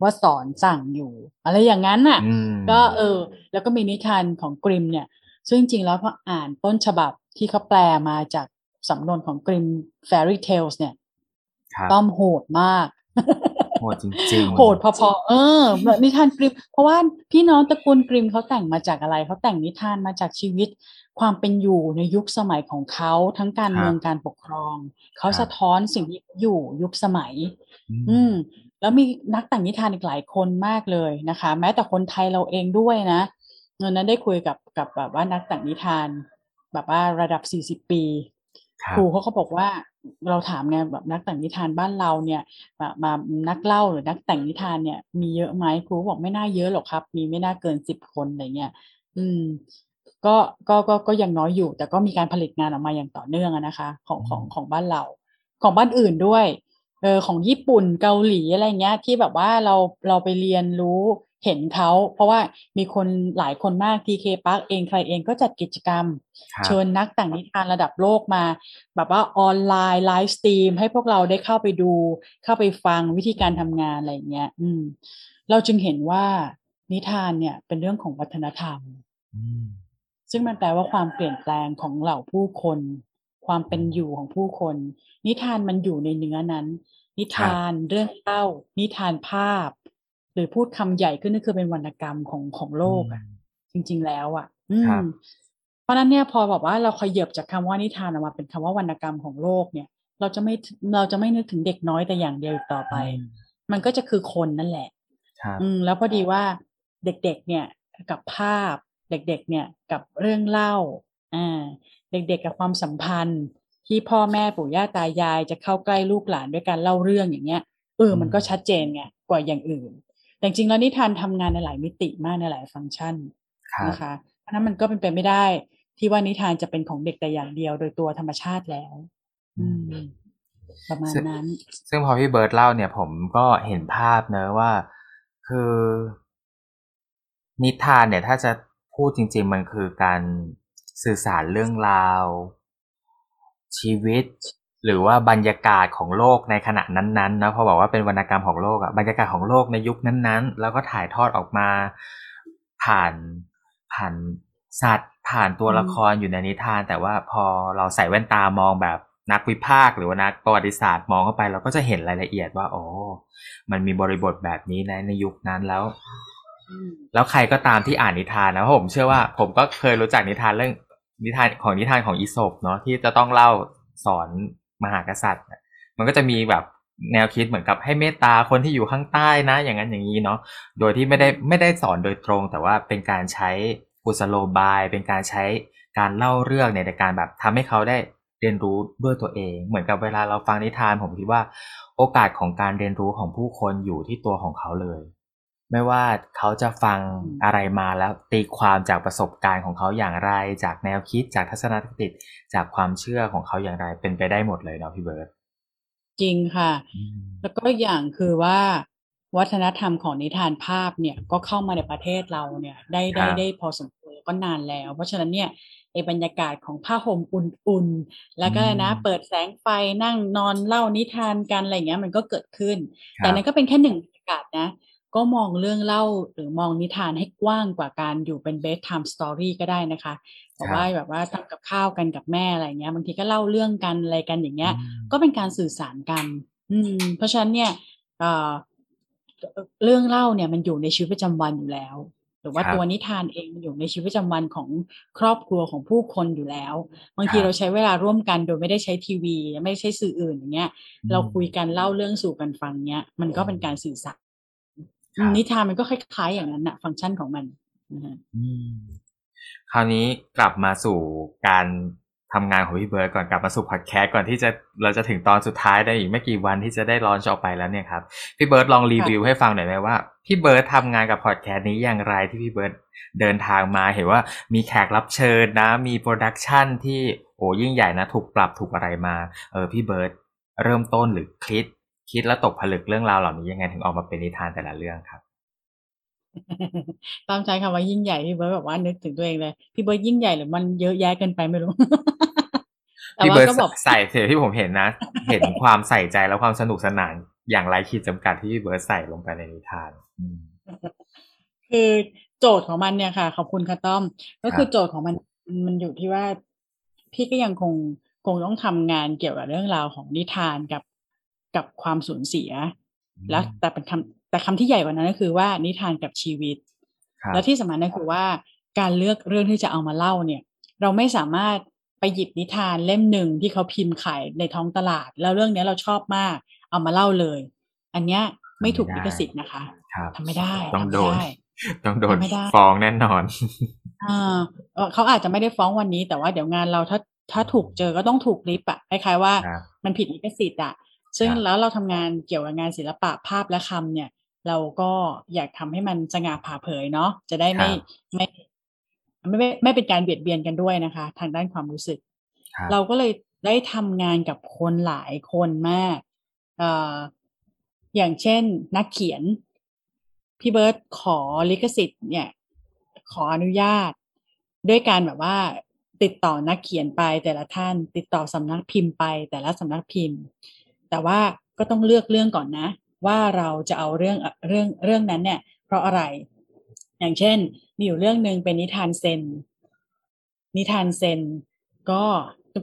ว่าสอนสั่งอยู่ อะไรอย่างนั้นน่ะอืมก็เออ แล้วก็มีนิทานของกริมเนี่ย ซึ่งจริงๆแล้วพออ่านต้นฉบับที่เขาแปลมาจากสำนวนของกริม Fairy Tales เนี่ยครับต้อมโหดมากโหดจริงๆโหดพอๆเออแบบนิทานกริม เพราะว่าพี่น้องตระกูลกริมเขาแต่งมาจากอะไรเขาแต่งนิทานมาจากชีวิต ความเป็นอยู่ในยุคสมัยของเขาทั้งการเมืองการปกครอง เขาสะท้อนสิ่งที่อยู่ยุคสมัย อืม แล้วมีนักแต่งนิทานอีกหลายคนมากเลยนะคะ แม้แต่คนไทยเราเองด้วยนะวันนั้นได้คุยกับกับแบบว่านักแต่งนิทาน แบบว่าระดับสี่สิบปีครับครูเขาก็บอกว่าเราถามไงแบบนักแต่งนิทานบ้านเราเนี่ยมามานักเล่าหรือนักแต่งนิทานเนี่ย มีเยอะไหมครูบอกไม่น่าเยอะหรอกครับ มีไม่น่าเกินสิบคนอะไรเงี้ยอืม ก็ก็ก็ก็ยังน้อยอยู่ แต่ก็มีการผลิตงานออกมาอย่างต่อเนื่องอะนะคะ ของของของบ้านเรา ของบ้านอื่นด้วย เออของญี่ปุ่นเกาหลีอะไรเงี้ย ที่แบบว่าเราเราไปเรียนรู้เห็นเขา เพราะว่ามีคนหลายคนมาก TK Park เองใครเองก็จัดกิจกรรมครับเชิญนักแต่งนิทานระดับโลกมา แบบว่าออนไลน์ live stream ให้พวกเราได้เข้าไปดู เข้าไปฟังวิธีการทำงานอะไรอย่างเงี้ย อืม เราจึงเห็นว่านิทานเนี่ยเป็นเรื่องของวัฒนธรรมอืมซึ่งมันแปลว่าความเปลี่ยนแปลงของเหล่าผู้คน ความเป็นอยู่ของผู้คน นิทานมันอยู่ในเนื้อนั้น นิทานเรื่องเล่า นิทานภาพ หรือพูดคำใหญ่ขึ้นก็คือเป็นวรรณกรรมของของโลกอะจริง ๆ แล้วอะอืครับมเพราะฉะนั้นเนี่ยพอแบบว่าเราขยับจากคำว่านิทานออกมาเป็นคำว่าวรรณกรรมของโลกเนี่ย เราจะไม่เราจะไม่นึกถึงเด็กน้อยแต่อย่างเดียวอีกต่อไปอืมมันก็จะคือคนนั่นแหละครับอืมแล้วพอดีว่าเด็กๆ เนี่ยกับภาพเด็กๆ เนี่ยกับเรื่องเล่า อ่าเด็กๆกับความสัมพันธ์ ที่พ่อแม่ปู่ย่าตายายจะเข้าใกล้ลูกหลานด้วยการเล่าเรื่องอย่างเงี้ยเออมันก็ชัดเจนไงกว่าอย่างอื่น แต่จริงๆแล้วนิทานทำงานในหลายมิติมากในหลายฟังก์ชันครับนะคะเพราะฉะนั้นมันก็เป็นไปไม่ได้ ที่ว่านิทานจะเป็นของเด็กแต่อย่างเดียวโดยตัวธรรมชาติแล้วอืมประมาณนั้น ซึ่งพอพี่เบิร์ดเล่าเนี่ย ผมก็เห็นภาพเนอะว่า คือ นิทานเนี่ย ถ้าจะพูดจริง ๆ มันคือการ สื่อสารเรื่องราว ชีวิต หรือว่าบรรยากาศของโลกในขณะนั้นๆนะพอบอกว่าเป็นวรรณกรรมของโลกอะบรรยากาศของโลกในยุคนั้นๆ แล้วก็ถ่ายทอดออกมาผ่านผ่านสัตว์ผ่านตัวอืมละครอยู่ในนิทาน แต่ว่าพอเราใส่แว่นตามองแบบนักวิพากษ์หรือว่านักประวัติศาสตร์มองเข้าไปเราก็จะเห็นรายละเอียดว่า โอ้มันมีบริบทแบบนี้นะในยุคนั้นแล้วอืมแล้วใครก็ตามที่อ่านนิทานนะเพราะผมเชื่อว่าผมก็เคยรู้จักนิทานเรื่อง นิทานของนิทานของอีสปเนาะที่จะต้องเล่าสอนมหากษัตริย์ มันก็จะมีแบบแนวคิดเหมือนกับให้เมตตาคนที่อยู่ข้างใต้นะ อย่างนั้นอย่างนี้เนาะโดยที่ไม่ได้ไม่ได้สอนโดยตรง แต่ว่าเป็นการใช้กุศโลบาย เป็นการใช้การเล่าเรื่องเนี่ยในการแบบทำให้เขาได้เรียนรู้ด้วยตัวเอง เหมือนกับเวลาเราฟังนิทานผมคิดว่า โอกาสของการเรียนรู้ของผู้คนอยู่ที่ตัวของเขาเลย ไม่ว่าเขาจะฟังอืมอะไรมาแล้วตีความจากประสบการณ์ของเขาอย่างไร จากแนวคิดจากทัศนคติจากความเชื่อของเขาอย่างไร เป็นไปได้หมดเลยเนาะพี่เบิร์ตจริงค่ะ แล้วก็อย่างคือว่าวัฒนธรรมของนิทานภาพเนี่ยก็เข้ามาในประเทศเราเนี่ยได้ได้ได้พอสมควรแล้วก็นานแล้ว เพราะฉะนั้นเนี่ยไอ้บรรยากาศของผ้าห่มอุ่นๆ แล้วก็อะไรนะ เปิดแสงไฟนั่งนอนเล่านิทานกันอะไรอย่างเงี้ยมันก็เกิดขึ้น แต่นั้นก็เป็นแค่หนึ่งบรรยากาศนะ ก็มองเรื่องเล่าหรือมองนิทานให้กว้างกว่าการอยู่เป็น bedtime story ก็ได้นะคะแต่ว่าแบบว่าทำกับข้าวกันกับแม่อะไรเงี้ย บางทีก็เล่าเรื่องกันอะไรกันอย่างเงี้ย ก็เป็นการสื่อสารกัน อืม เพราะฉะนั้นเนี่ยเอ่อเรื่องเล่าเนี่ยมันอยู่ในชีวิตประจำวันอยู่แล้ว หรือว่าครับตัวนิทานเองมันอยู่ในชีวิตประจำวันของครอบครัวของผู้คนอยู่แล้ว บางทีครับเราใช้เวลาร่วมกันโดยไม่ได้ใช้ทีวี ไม่ได้ใช้สื่ออื่นอย่างเงี้ย เราคุยกันเล่าเรื่องสู่กันฟังเนี้ย มันก็เป็นการสื่อสารครับ นิทานมันก็คล้าย ๆ อย่างนั้นนะฟังก์ชันของมันนะฮะอืมคราวนี้กลับมาสู่การทำงานของพี่เบิร์ดก่อนกลับมาสู่พอดแคสต์ก่อนที่จะเราจะถึงตอนสุดท้ายได้อีกไม่กี่วันที่จะได้ launch ออกไปแล้วเนี่ยครับพี่เบิร์ดลองรีวิวให้ฟังหน่อยไหมว่าพี่เบิร์ดทำงานกับพอดแคสต์นี้อย่างไรที่พี่เบิร์ดเดินทางมาเห็นว่ามีแขกรับเชิญนะ มี production ที่โอ้ยิ่งใหญ่นะ ถูกปรับถูกอะไรมาเออพี่เบิร์ดเริ่มต้นหรือคิด คิดแล้วตกผลึกเรื่องราวเหล่านี้ยังไงถึงออกมาเป็นนิทานแต่ละเรื่องครับตามใจคำว่ายิ่งใหญ่พี่เบิร์ดแบบว่านึกถึงตัวเองเลยพี่เบิร์ดยิ่งใหญ่หรือมันเยอะแยะเกินไปไม่รู้พี่เบิร์ดใส่เถอะที่ผมเห็นนะ เห็นความใส่ใจและความสนุกสนาน อย่างไรขีดจำกัดที่พี่เบิร์ดใส่ลงไปในนิทานคือโจทย์ของมันเนี่ยค่ะ ขอบคุณค่ะต้อม ก็คือโจทย์ของมันมันอยู่ที่ว่า พี่ก็ยังคงคงต้องทำงานเกี่ยวกับเรื่องราวของนิทานกับ กับความสูญเสีย แล้วแต่เป็นคำแต่คำที่ใหญ่กว่านั้นก็คือว่านิทานกับชีวิต แล้วที่สำคัญก็คือว่าการเลือกเรื่องที่จะเอามาเล่าเนี่ย เราไม่สามารถไปหยิบนิทานเล่มหนึ่งที่เขาพิมพ์ขายในท้องตลาด แล้วเรื่องนี้เราชอบมาก เอามาเล่าเลย อันเนี้ยไม่ถูกลิขสิทธิ์นะคะทำไม่ได้ต้องโดนต้องโดนฟ้องแน่นอนอ่าเขาอาจจะไม่ได้ฟ้องวันนี้แต่ว่าเดี๋ยวงานเราถ้าถ้าถูกเจอก็ต้องถูกลิปอะคล้ายๆว่า มันผิดลิขสิทธิ์อะ ซึ่งแล้วเราทำงานเกี่ยวกับงานศิลปะภาพและคำเนี่ย เราก็อยากทำให้มันสง่าผ่าเผยเนาะจะได้ไม่ไม่ไม่ไม่ไม่เป็นการเบียดเบียนกันด้วยนะคะ ทางด้านความรู้สึก เราก็เลยได้ทำงานกับคนหลายคนมากเอ่ออย่างเช่นนักเขียน พี่เบิร์ตขอลิขสิทธิ์เนี่ย ขออนุญาต ด้วยการแบบว่า ติดต่อนักเขียนไปแต่ละท่าน ติดต่อสำนักพิมพ์ไปแต่ละสำนักพิมพ์ แต่ว่าก็ต้องเลือกเรื่องก่อนนะ ว่าเราจะเอาเรื่องเรื่องเรื่องนั้นเนี่ย เพราะอะไร อย่างเช่น มีอยู่เรื่องหนึ่งเป็นนิทานเซน นิทานเซน ก็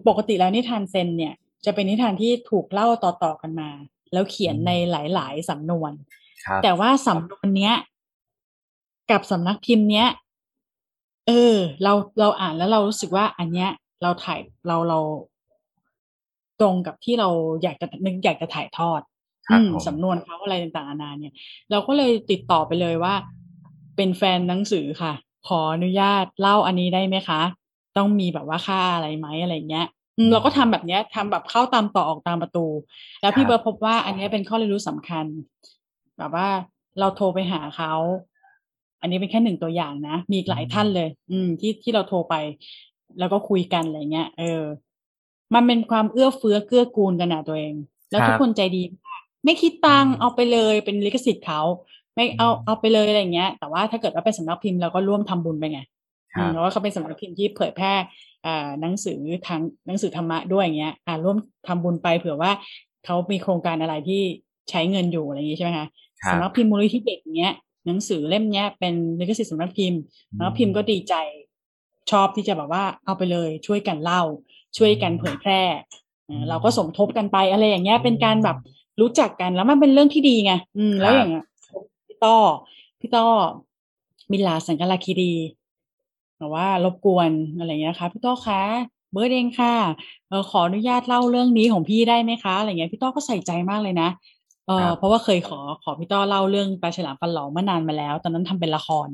ปกติแล้วนิทานเซนเนี่ย จะเป็นนิทานที่ถูกเล่าต่อๆกันมา แล้วเขียนในหลายๆสำนวน แต่ว่าสำนวนเนี้ย กับสำนักพิมพ์เนี้ย เออ เราเราอ่านแล้วเรารู้สึกว่าอันเนี้ยเราถ่ายเราเรา ตรงกับที่เราอยากจะนึกอยากจะถ่ายทอดสำนวนเขาอะไรต่างๆนานาเนี่ย เราก็เลยติดต่อไปเลยว่า เป็นแฟนหนังสือค่ะ ขออนุญาตเล่าอันนี้ได้ไหมคะ ต้องมีแบบว่าค่าอะไรไหมอะไรเงี้ยเราก็ทำแบบเนี้ยทำแบบเข้าตามต่อออกตามประตู แล้วพี่เบิร์พบว่าอันนี้เป็นข้อเรียนรู้สำคัญ แบบว่าเราโทรไปหาเขา อันนี้เป็นแค่หนึ่งตัวอย่างนะ มีหลายท่านเลย อืมที่ที่เราโทรไป แล้วก็คุยกันอะไรเงี้ย เออ มันเป็นความเอื้อเฟื้อเกื้อกูลกันนะตัวเอง แล้วทุกคนใจดีมากไม่คิดตังเอาไปเลยเป็นลิขสิทธิ์เขาไม่เอาเอาไปเลยอะไรเงี้ย แต่ว่าถ้าเกิดว่าเป็นสำนักพิมพ์เราก็ร่วมทำบุญไปไงเพราะว่าเขาเป็นสำนักพิมพ์ที่เผยแพร่หนังสือทางหนังสือธรรมะด้วยอย่างเงี้ยอ่าร่วมทำบุญไปเผื่อว่าเขามีโครงการอะไรที่ใช้เงินอยู่อะไรอย่างงี้ใช่ไหมคะสำนักพิมพ์มูลนิธิเด็กเงี้ยหนังสือเล่มเนี้ยเป็นลิขสิทธิ์สำนักพิมพ์สำนักพิมพ์ก็ดีใจชอบที่จะแบบว่าเอาไปเลยช่วยกันเล่า ช่วยกันเผยแพร่เราก็สมทบกันไปอะไรอย่างเงี้ยเป็นการแบบรู้จักกันแล้วมันเป็นเรื่องที่ดีไงอืมแล้วอย่างพี่ต้อพี่ต้อมิลาสังกลาคีดีแบบว่ารบกวนอะไรเงี้ยค่ะพี่ต้อคะเบิร์ดเองค่ะเออขออนุญาตเล่าเรื่องนี้ของพี่ได้ไหมคะอะไรเงี้ยพี่ต้อก็ใส่ใจมากเลยนะเออเพราะว่าเคยขอขอพี่ต้อเล่าเรื่องปลาฉลามฟันหลอเมื่อนานมาแล้ว ตอนนั้นทำเป็นละคร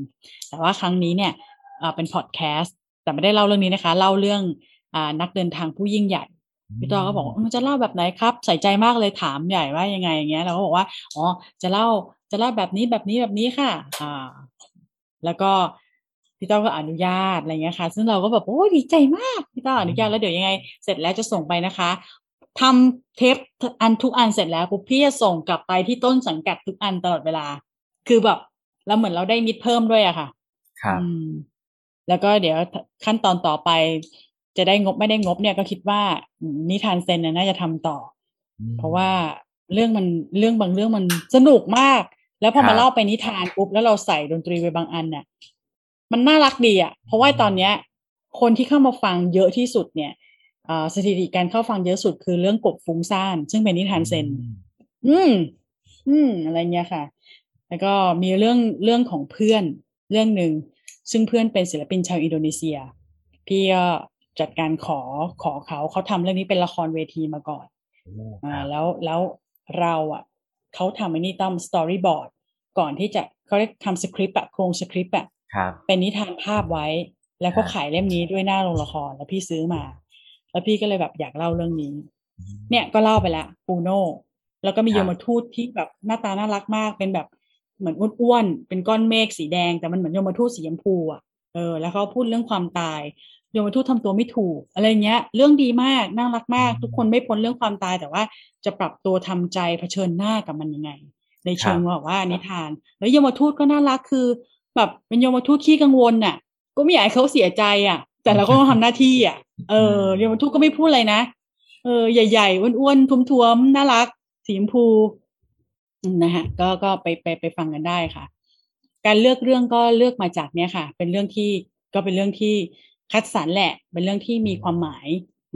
แต่ว่าครั้งนี้เนี่ยเออเป็นพอดแคสต์แต่ไม่ได้เล่าเรื่องนี้นะคะ เล่าเรื่องอ่า นักเดินทางผู้ยิ่งใหญ่พี่ต้อก็บอกมันจะเล่าแบบไหนครับ ใส่ใจมากเลยถามใหญ่ว่ายังไงอย่างเงี้ยเราก็บอกว่าอ๋อจะเล่าจะเล่าแบบนี้แบบนี้แบบนี้ค่ะ อ่า แล้วก็พี่ต้อก็อนุญาตอะไรเงี้ยค่ะ ซึ่งเราก็แบบโอ้ดีใจมากพี่ต้ออนุญาตแล้วเดี๋ยวยังไง เสร็จแล้วจะส่งไปนะคะทำเทปอันทุกอันเสร็จแล้วปุ๊บพี่จะส่งกลับไปที่ต้นสังกัดทุกอันตลอดเวลา คือแบบเราเหมือนเราได้มิดเพิ่มด้วยอะค่ะ ครับแล้วก็เดี๋ยวขั้นตอนต่อไป จะได้งบไม่ได้งบเนี่ยก็คิดว่านิทานเซนน่าจะทำต่อ เพราะว่าเรื่องมันเรื่องบางเรื่องมันสนุกมาก แล้วพอมาเล่าไปนิทานปุ๊บแล้วเราใส่ดนตรีไปบางอันเนี่ยมันน่ารักดีอะ เพราะว่าตอนเนี้ย คนที่เข้ามาฟังเยอะที่สุดเนี่ยสถิติการเข้าฟังเยอะสุดคือเรื่องกบฟุ้งซ่าน ซึ่งเป็นนิทานเซน อืม อืม อะไรเงี้ยค่ะ แล้วก็มีเรื่องเรื่องของเพื่อนเรื่องหนึ่งซึ่งเพื่อนเป็นศิลปินชาวอินโดนีเซีย พี่ก็ จัดการขอขอเขาเขาทำเรื่องนี้เป็นละครเวทีมาก่อนอ่าแล้วแล้วเราอะเขาทำไอ้นี่ต้อมสตอรี่บอร์ดก่อนที่จะเขาเรียกทำสคริปต์อะโครงสคริปต์อะเป็นนิทานภาพไว้ แล้วก็ขายเล่มนี้ด้วยหน้าโรงละครแล้วพี่ซื้อมา แล้วพี่ก็เลยแบบอยากเล่าเรื่องนี้ เนี่ยก็เล่าไปละปูโน่แล้วก็มีโยมทูตที่แบบหน้าตาน่ารักมาก เป็นแบบเหมือนอ้วนๆเป็นก้อนเมฆสีแดงแต่มันเหมือนโยมทูตสีชมพูอะเออแล้วเขาพูดเรื่องความตายโยมทูตทำตัวไม่ถูก อะไรเงี้ย เรื่องดีมากน่ารักมาก ทุกคนไม่พ้นเรื่องความตายแต่ว่าจะปรับตัวทำใจเผชิญหน้ากับมันยังไง ในเชิงแบบว่านิทาน แล้วยมทูตก็น่ารักคือ แบบเป็นยมทูตขี้กังวลน่ะ ก็ไม่อยากให้เขาเสียใจอะ แต่เราก็ต้องทำหน้าที่อะเออยมทูตก็ไม่พูดอะไรนะเออใหญ่ๆอ้วนๆทุ้มๆน่ารัก สีชมพูนะฮะก็ก็ไปไปไปฟังกันได้ค่ะ การเลือกเรื่องก็เลือกมาจากเนี้ยค่ะ เป็นเรื่องที่ก็เป็นเรื่องที่ คัดสรรแหละ เป็นเรื่องที่มีความหมาย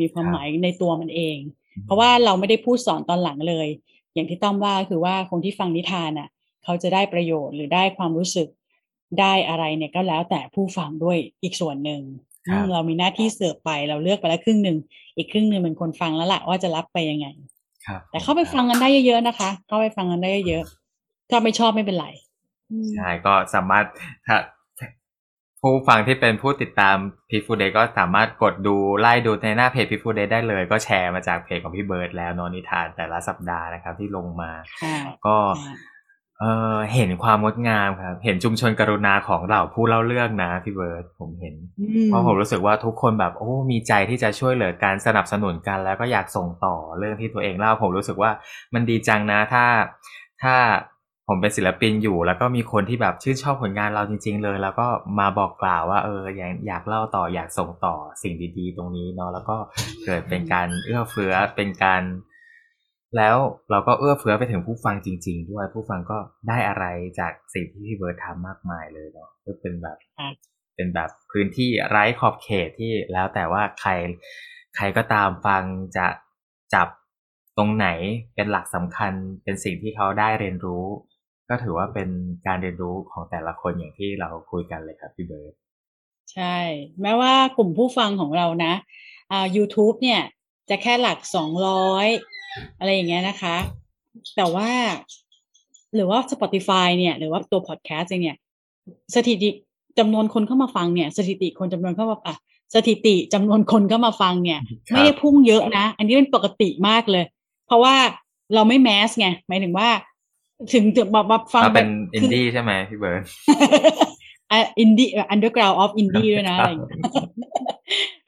มีความหมายในตัวมันเอง เพราะว่าเราไม่ได้พูดสอนตอนหลังเลย อย่างที่ต้อมว่าคือว่าคนที่ฟังนิทานอะ เขาจะได้ประโยชน์หรือได้ความรู้สึกได้อะไรเนี่ยก็แล้วแต่ผู้ฟังด้วยอีกส่วนหนึ่งเรามีหน้าที่เสิร์ฟไปเราเลือกไปแล้วครึ่งหนึ่งอีกครึ่งหนึ่งเป็นคนฟังแล้วล่ะว่าจะรับไปยังไงแต่เข้าไปฟังกันได้เยอะๆนะคะ เข้าไปฟังกันได้เยอะถ้าไม่ชอบไม่เป็นไรใช่ก็สามารถถ้า ผู้ฟังที่เป็นผู้ติดตาม Peaceful Death ก็สามารถกดดูไล่ดูในหน้าเพจ Peaceful Death ได้เลย ก็แชร์มาจากเพจของพี่เบิร์ดแล้วเนาะนิทานแต่ละสัปดาห์นะครับที่ลงมา ก็เออเห็นความงดงามครับ เห็นชุมชนกรุณาของเหล่าผู้เล่าเรื่องนะพี่เบิร์ดผมเห็น เพราะผมรู้สึกว่าทุกคนแบบโอ้ มีใจที่จะช่วยเหลือการสนับสนุนกัน แล้วก็อยากส่งต่อเรื่องที่ตัวเองเล่าผมรู้สึกว่ามันดีจังนะถ้าถ้า ผมเป็นศิลปินอยู่ แล้วก็มีคนที่แบบชื่นชอบผลงานเราจริง ๆ เลย แล้วก็มาบอกกล่าวว่าเอออยากอยากเล่าต่ออยากส่งต่อสิ่งดี ๆ ตรงนี้เนาะแล้วก็เกิดเป็นการเอื้อเฟื้อเป็นการ แล้วเราก็เอื้อเฟื้อไปถึงผู้ฟังจริง ๆ ด้วย ผู้ฟังก็ได้อะไรจากสิ่งที่พี่เบิร์ดทำมากมายเลยเนาะก็เป็นแบบเป็นแบบพื้นที่ไร้ขอบเขตที่แล้วแต่ว่าใครใครก็ตามฟังจะจับตรงไหนเป็นหลักสำคัญเป็นสิ่งที่เขาได้เรียนรู้ ก็ถือว่าเป็นการเรียนรู้ของแต่ละคนอย่างที่เราคุยกันเลยครับพี่เบิร์ดใช่ แม้ว่ากลุ่มผู้ฟังของเรานะอ่า YouTube เนี่ยจะแค่หลักสองร้อยอะไรอย่างเงี้ยนะคะ แต่ว่าหรือว่า Spotify เนี่ย หรือว่าตัวพอดแคสต์เนี่ย สถิติจำนวนคนเข้ามาฟังเนี่ย สถิติคนจำนวนเข้ามาอะสถิติจำนวนคนเข้ามาฟังเนี่ย ไม่ได้พุ่งเยอะนะ อันนี้เป็นปกติมากเลย เพราะว่าเราไม่ mass ไงหมายถึงว่า ถึงจะแบบฟังเป็นอินดีใช่ไหมพี่เบิร์ดอินดี้้อันเดอร์กราวออฟอินดี้ด้วยนะอะไร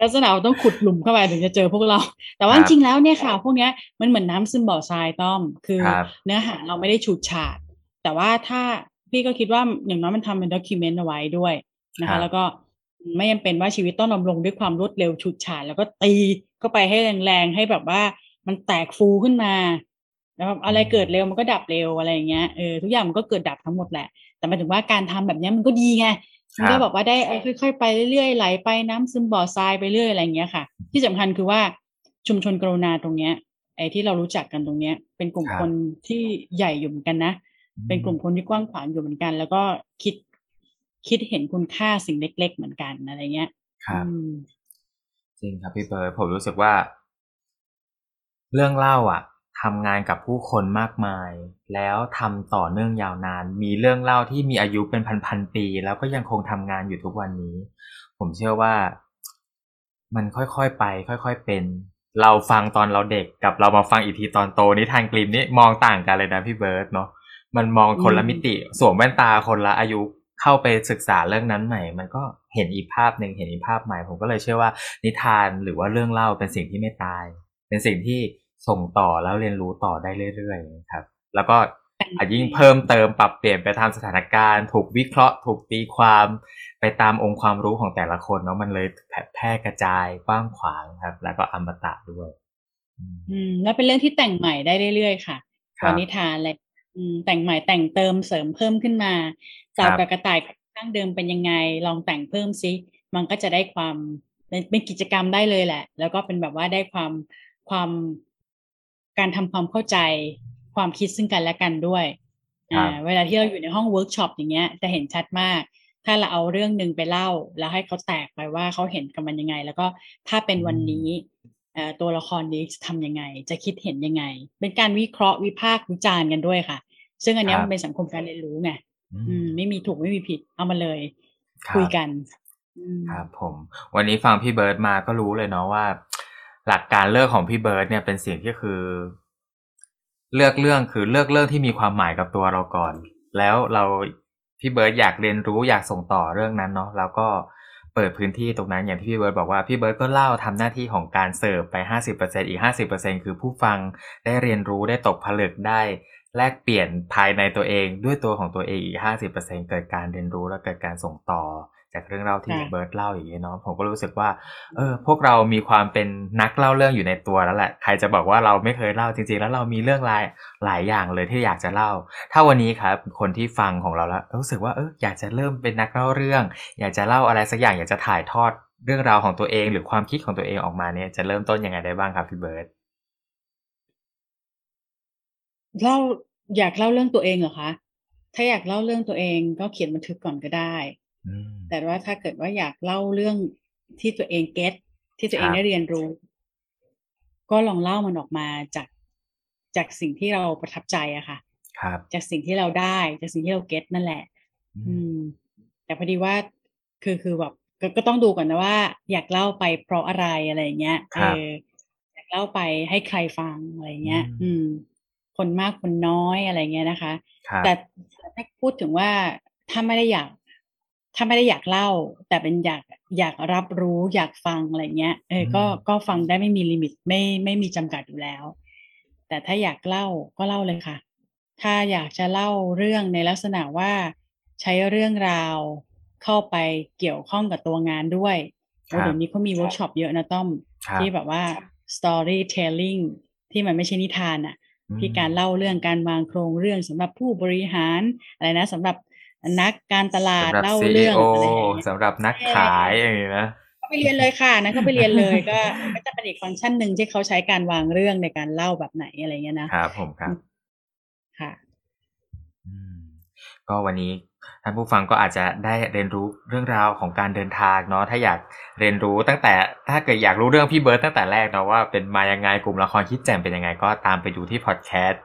ลักษณะต้องขุดหลุมเข้าไปถึงจะเจอพวกเรา แต่ว่าจริงแล้วเนี่ยค่ะ พวกนี้มันเหมือนน้ำซึมบ่อทรายต้อม คือเนื้อหาเราไม่ได้ฉูดฉาด แต่ว่าถ้าพี่ก็คิดว่าอย่างน้อยมันทำเป็นด็อกิเมนต์เอาไว้ด้วยนะคะ แล้วก็ไม่จำเป็นว่าชีวิตต้องดำรงด้วยความรวดเร็วฉูดฉาดแล้วก็ตีก็ไปให้แรงๆให้แบบว่ามันแตกฟูขึ้นมา แล้วอะไรเกิดเร็วมันก็ดับเร็วอะไรอย่างเงี้ยเออทุกอย่างมันก็เกิดดับทั้งหมดแหละ แต่หมายถึงว่าการทำแบบนี้มันก็ดีไงมันก็บอกว่าได้ค่อยๆไปเรื่อยๆไหลไปน้ำซึมบ่อทรายไปเรื่อยอะไรอย่างเงี้ยค่ะ ที่สำคัญคือว่าชุมชนกรุณาตรงเนี้ยไอ้ที่เรารู้จักกันตรงเนี้ย เป็นกลุ่มคนที่ใหญ่อยู่เหมือนกันนะ เป็นกลุ่มคนที่กว้างขวางอยู่เหมือนกัน แล้วก็คิดคิดเห็นคุณค่าสิ่งเล็ก ๆ เหมือนกันอะไรเงี้ยครับจริงครับพี่เบิร์ดผมรู้สึกว่า เรื่องเล่าอะ ทำงานกับผู้คนมากมาย แล้วทำต่อเนื่องยาวนาน มีเรื่องเล่าที่มีอายุเป็นพันๆปี แล้วก็ยังคงทำงานอยู่ทุกวันนี้ ผมเชื่อว่า มันค่อยๆไป ค่อยๆเป็น เราฟังตอนเราเด็กกับเรามาฟังอีกทีตอนโตนี่ทางกลิมนี่มองต่างกันเลยนะพี่เบิร์ตเนาะมันมองคนละมิติสวมแว่นตาคนละอายุเข้าไปศึกษาเรื่องนั้นใหม่ มันก็เห็นอีกภาพหนึ่งเห็นอีกภาพใหม่ ผมก็เลยเชื่อว่านิทานหรือว่าเรื่องเล่าเป็นสิ่งที่ไม่ตาย เป็นสิ่งที่ ส่งต่อแล้วเรียนรู้ต่อได้เรื่อยๆครับ แล้วก็อาจยิ่งเพิ่มเติมปรับเปลี่ยนไปตามสถานการณ์ ถูกวิเคราะห์ ถูกตีความไปตามองค์ความรู้ของแต่ละคนเนาะมันเลยแพร่กระจายกว้างขวางครับ แล้วก็อมตะด้วย อืมแล้วเป็นเรื่องที่แต่งใหม่ได้เรื่อยๆค่ะตอนนิทานเลยแต่งใหม่แต่งเติมเสริมเพิ่มขึ้นมาจากกระต่ายข้างเดิมเป็นยังไง ลองแต่งเพิ่มซิมันก็จะได้ความเป็นกิจกรรมได้เลยแหละ แล้วก็เป็นแบบว่าได้ความความ การทำความเข้าใจความคิดซึ่งกันและกันด้วยอ่าเวลาที่เราอยู่ในห้องเวิร์กช็อปอย่างเงี้ยจะเห็นชัดมาก ถ้าเราเอาเรื่องหนึ่งไปเล่า แล้วให้เขาแตกไปว่าเขาเห็นกับมันยังไง แล้วก็ถ้าเป็นวันนี้ตัวละครนี้จะทำยังไง จะคิดเห็นยังไง เป็นการวิเคราะห์วิพากษ์วิจารณ์กันด้วยค่ะ ซึ่งอันนี้มันเป็นสังคมการเรียนรู้ไงอืมไม่มีถูกไม่มีผิดเอามาเลยคุยกัน ครับผม วันนี้ฟังพี่เบิร์ดมาก็รู้เลยเนาะว่า หลักการเลือกของพี่เบิร์ดเนี่ยเป็นสิ่งที่คือ เลือกเรื่องคือเลือกเรื่องที่มีความหมายกับตัวเราก่อน แล้วเราพี่เบิร์ดอยากเรียนรู้อยากส่งต่อเรื่องนั้นเนาะแล้วก็เปิดพื้นที่ตรงนั้นอย่างที่พี่เบิร์ดบอกว่าพี่เบิร์ดก็เล่าทำหน้าที่ของการเสิร์ฟไปห้าสิบเปอร์เซ็นอีกห้าสิบเปอร์เซ็นคือผู้ฟังได้เรียนรู้ได้ตกผลึกได้ แลกเปลี่ยนภายในตัวเองด้วยตัวของตัวเองอีกห้าสิบเปอร์เซ็นเกิดการเรียนรู้และเกิดการส่งต่อ จากเรื่องเล่าที่พี่เบิร์ดเล่าอย่างนี้เนาะผมก็รู้สึกว่า เออ พวกเรามีความเป็นนักเล่าเรื่องอยู่ในตัวแล้วแหละใครจะบอกว่าเราไม่เคยเล่าจริงๆ แล้วเรามีเรื่องรายหลายอย่างเลยที่อยากจะเล่า ถ้าวันนี้ครับคนที่ฟังของเราแล้วรู้สึกว่าเอออยากจะเริ่มเป็นนักเล่าเรื่อง อยากจะเล่าอะไรสักอย่างอยากจะถ่ายทอดเรื่องราวของตัวเอง หรือความคิดของตัวเองออกมาเนี่ยจะเริ่มต้นยังไงได้บ้างครับพี่เบิร์ด เล่าอยากเล่าเรื่องตัวเองเหรอคะถ้าอยากเล่าเรื่องตัวเองก็เขียนบันทึกก่อนก็ได้อืมแต่ว่าถ้าเกิดว่าอยากเล่าเรื่องที่ตัวเองเก็ตที่ตัวเองครับได้เรียนรู้ ก็ลองเล่ามันออกมาจากจากสิ่งที่เราประทับใจอะค่ะ ครับ จากสิ่งที่เราได้จากสิ่งที่เราเก็ตนั่นแหละ อืม แต่พอดีว่าคือคือแบบก็ก็ต้องดูก่อนนะว่า อยากเล่าไปเพราะอะไรอะไรอย่างเงี้ยครัเอบออยากเล่าไปให้ใครฟังอะไรเงี้ย อืมอืม คนมากคนน้อยอะไรเงี้ยนะคะครับแต่ถ้าพูดถึงว่าถ้าไม่ได้อยากถ้าไม่ได้อยากเล่า แต่เป็นอยากอยากรับรู้อยากฟังอะไรเงี้ยเออก็ก็ฟังได้ไม่มี limit ไม่ไม่มีจำกัดอยู่แล้ว แต่ถ้าอยากเล่าก็เล่าเลยค่ะ ถ้าอยากจะเล่าเรื่องในลักษณะว่าใช้เรื่องราวเข้าไปเกี่ยวข้องกับตัวงานด้วยครับโอ้เดี๋ยวนี้เขามีเวิร์กช็อปเยอะนะต้อมครับที่แบบว่า storytelling ที่มันไม่ใช่นิทานอะอืม ที่การเล่าเรื่องการวางโครงเรื่องสำหรับผู้บริหารอะไรนะสำหรับนักการตลาดสำหรับเล่า CEO เรื่องอะไรอย่างเงี้ยสำหรับนักขายอย่างนี้นะก็ไปเรียนเลยค่ะนะก็ไปเรียนเลยก็ก็จะเป็นอีกฟังก์ชันหนึ่งที่เขาใช้การวางเรื่องในการเล่าแบบไหนอะไรเงี้ยนะครับผมครับค่ะอืมก็วันนี้ ท่านผู้ฟังก็อาจจะได้เรียนรู้เรื่องราวของการเดินทางเนาะถ้าอยากเรียนรู้ตั้งแต่ถ้าเกิดอยากรู้เรื่องพี่เบิร์ตตั้งแต่แรกเนาะว่าเป็นมายังไงกลุ่มละครคิดแจ่มเป็นยังไงก็ตามไปดูที่พอดแคสต์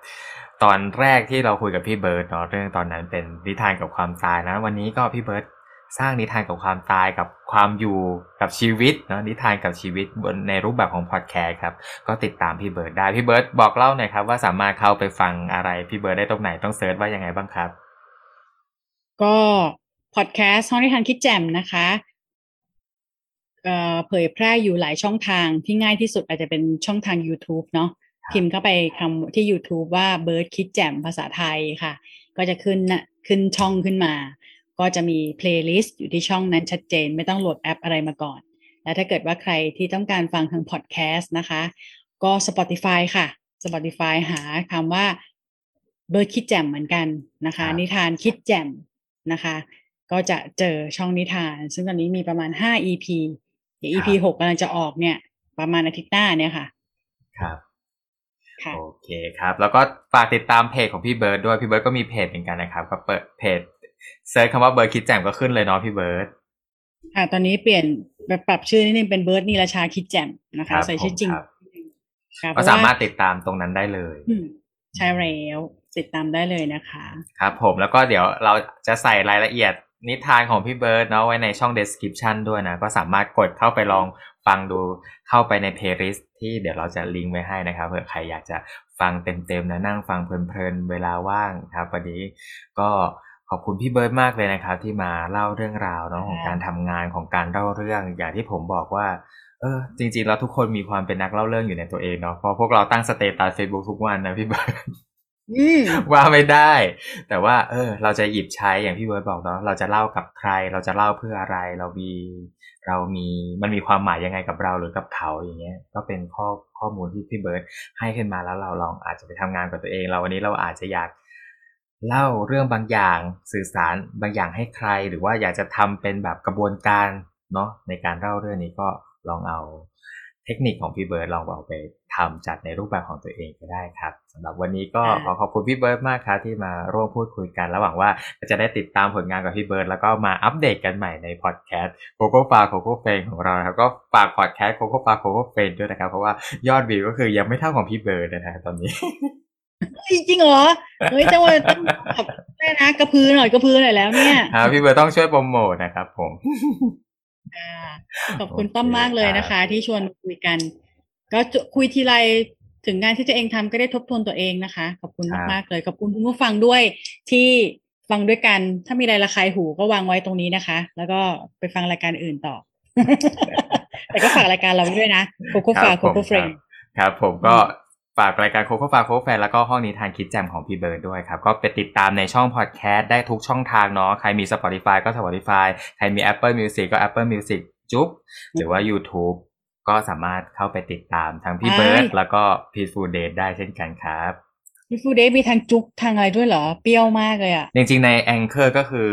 ตอนแรกที่เราคุยกับพี่เบิร์ตเนาะเรื่องตอนนั้นเป็นนิทานกับความตายนะวันนี้ก็พี่เบิร์ตสร้างนิทานกับความตายกับความอยู่กับชีวิตเนาะนิทานกับชีวิตบนในรูปแบบของพอดแคสต์ครับก็ติดตามพี่เบิร์ตได้พี่เบิร์ตบอกเล่าหน่อยครับว่าสามารถเข้าไปฟังอะไรพี่เบิร์ตได้ตรงไหนต้อง search ว่ายังไงบ้างครับ ก็พอดแคสต์ห้องนิทานคิดแจ่มนะคะเอ่อเผยแพร่อยู่หลายช่องทางที่ง่ายที่สุดอาจจะเป็นช่องทาง YouTube เนาะครับพิมพ์เข้าไปคำที่ YouTube ว่า Bird คิดแจ่มภาษาไทยค่ะ ก็จะขึ้นนะขึ้นช่องขึ้นมา ก็จะมีเพลย์ลิสต์อยู่ที่ช่องนั้นชัดเจน ไม่ต้องโหลดแอปอะไรมาก่อน แล้วถ้าเกิดว่าใครที่ต้องการฟังทางพอดแคสต์นะคะ ก็ Spotify ค่ะ Spotify หาคำว่า Bird คิดแจ่มเหมือนกันนะคะครับนิทานคิดแจ่ม นะคะ ก็จะเจอช่องนิทาน ซึ่งตอนนี้มีประมาณ 5 EP เดี๋ยว EP หกกำลังจะออกเนี่ย ประมาณอาทิตย์หน้าเนี่ยค่ะ ครับค่ะโอเคครับ แล้วก็ฝากติดตามเพจของพี่เบิร์ดด้วยพี่เบิร์ดก็มีเพจเหมือนกันนะครับ ก็เปิดเพจ search คำว่าเบิร์ดคิดแจ่มก็ขึ้นเลยเนาะพี่เบิร์ดค่ะตอนนี้เปลี่ยนแบบปรับชื่อนิดนึงเป็นเบิร์ดนีราชาคิดแจ่มนะคะครับใส่ชื่อจริงครับผมค่ะเพก็ราะสาว่ามารถติดตามตรงนั้นได้เลยอืมใช่แล้ว ติดตามได้เลยนะคะ ครับผมแล้วก็เดี๋ยวเราจะใส่รายละเอียดนิทานของพี่เบิร์ดเนาะไว้ในช่อง description ด้วยนะ ก็สามารถกดเข้าไปลองฟังดูเข้าไปใน playlist ที่เดี๋ยวเราจะลิงก์ไว้ให้นะครับเผื่อใครอยากจะฟังเต็มๆนะนั่งฟังเพลินๆเวลาว่างครับวันนี้ก็ขอบคุณพี่เบิร์ดมากเลยนะครับ ที่มาเล่าเรื่องราวเนาะของการทำงานของการเล่าเรื่อง อย่างที่ผมบอกว่าเออจริงๆแล้วทุกคนมีความเป็นนักเล่าเรื่องอยู่ในตัวเองเนาะเพราะพวกเราตั้งสเตตัสเฟซบุ๊กทุกวันนะพี่เบิร์ดอืม ว่าไม่ได้ แต่ว่า เออ เราจะหยิบใช้อย่างพี่เบิร์ดบอกเนาะเราจะเล่ากับใคร เราจะเล่าเพื่ออะไร เรามีเรามีมันมีความหมายยังไงกับเราหรือกับเขาอย่างเงี้ย ก็เป็นข้อข้อมูลที่พี่เบิร์ดให้ขึ้นมาแล้วเราลองอาจจะไปทำงานกับตัวเอง เราวันนี้เราอาจจะอยากเล่าเรื่องบางอย่างสื่อสารบางอย่างให้ใคร หรือว่าอยากจะทำเป็นแบบกระบวนการเนาะในการเล่าเรื่องนี้ก็ลองเอา เทคนิคของพี่เบิร์ดลองเอาไปทำจัดในรูปแบบของตัวเองก็ได้ครับสำหรับวันนี้ก็ขอขอบคุณพี่เบิร์ดมากครับที่มาร่วมพูดคุยกันระหว่างว่าจะได้ติดตามผลงานกับพี่เบิร์ดแล้วก็มาอัปเดตกันใหม่ในพอดแคสต์โคโค่ฟาโคโค่เฟนของเรานะครับก็ฝากพอดแคสต์โคโค่ฟาโคโค่เฟนด้วยนะครับ เพราะว่ายอดวิวก็คือยังไม่เท่าของพี่เบิร์ดนะครับตอนนี้จริงเหรอเฮ้ยจังหวะต้องแบบได้นะกระพือหน่อยกระพือหน่อยแล้วเนี่ยครับพี่เบิร์ดต้องช่วยโปรโมทนะครับผมค่ะ ขอบคุณโอเคต้อมมากเลยนะคะ ที่ชวนมาคุยกัน ก็จะคุยทีไรถึงงานที่ตัวเองทำก็ได้ทบทวนตัวเองนะคะ ขอบคุณมากๆเลย ขอบคุณคุณผู้ฟังด้วยที่ฟังด้วยกัน ถ้ามีอะไรระคายหูก็วางไว้ตรงนี้นะคะ แล้วก็ไปฟังรายการอื่นต่อ แต่ก็ฝากรายการเราด้วยนะโคโค่ฟาครับโคโค่ผมเฟรนครับครับผมก็ ฝากรายการโคโค่ฟาโคแฟนแล้วก็ห้องนิทานคิดแจมของพี่เบิร์ดด้วยครับ ก็ไปติดตามในช่องพอดแคสต์ได้ทุกช่องทางเนาะใครมี Spotify ก็ Spotify ใครมี Apple Music ก็ Apple Music จุ๊บหรือว่า YouTube ก็สามารถเข้าไปติดตามทั้งพี่เบิร์ดใช่แล้วก็ Peaceful Death ได้เช่นกันครับ Peaceful Death มีทางจุกทางอะไรด้วยเหรอ เปรี้ยวมากเลยอะ จริงๆใน Anchor ก็คือ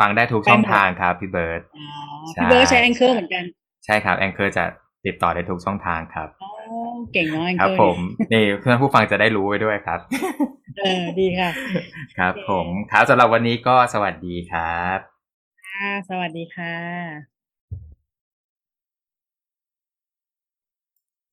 ฟังได้ทุกช่องทางครับพี่เบิร์ดอ๋อใช่พี่เบิร์ดใช้ Anchor เหมือนกัน ใช่ครับ Anchor จะติดต่อได้ทุกช่องทางครับอ๋อ เก่งเนาะ Anchor ครับผมนี่เพื่อนผู้ฟังจะได้รู้ไว้ด้วยครับ เออดีค่ะ ครับโอเคผมครับสำหรับวันนี้ก็สวัสดีครับ ค่ะ สวัสดีค่ะ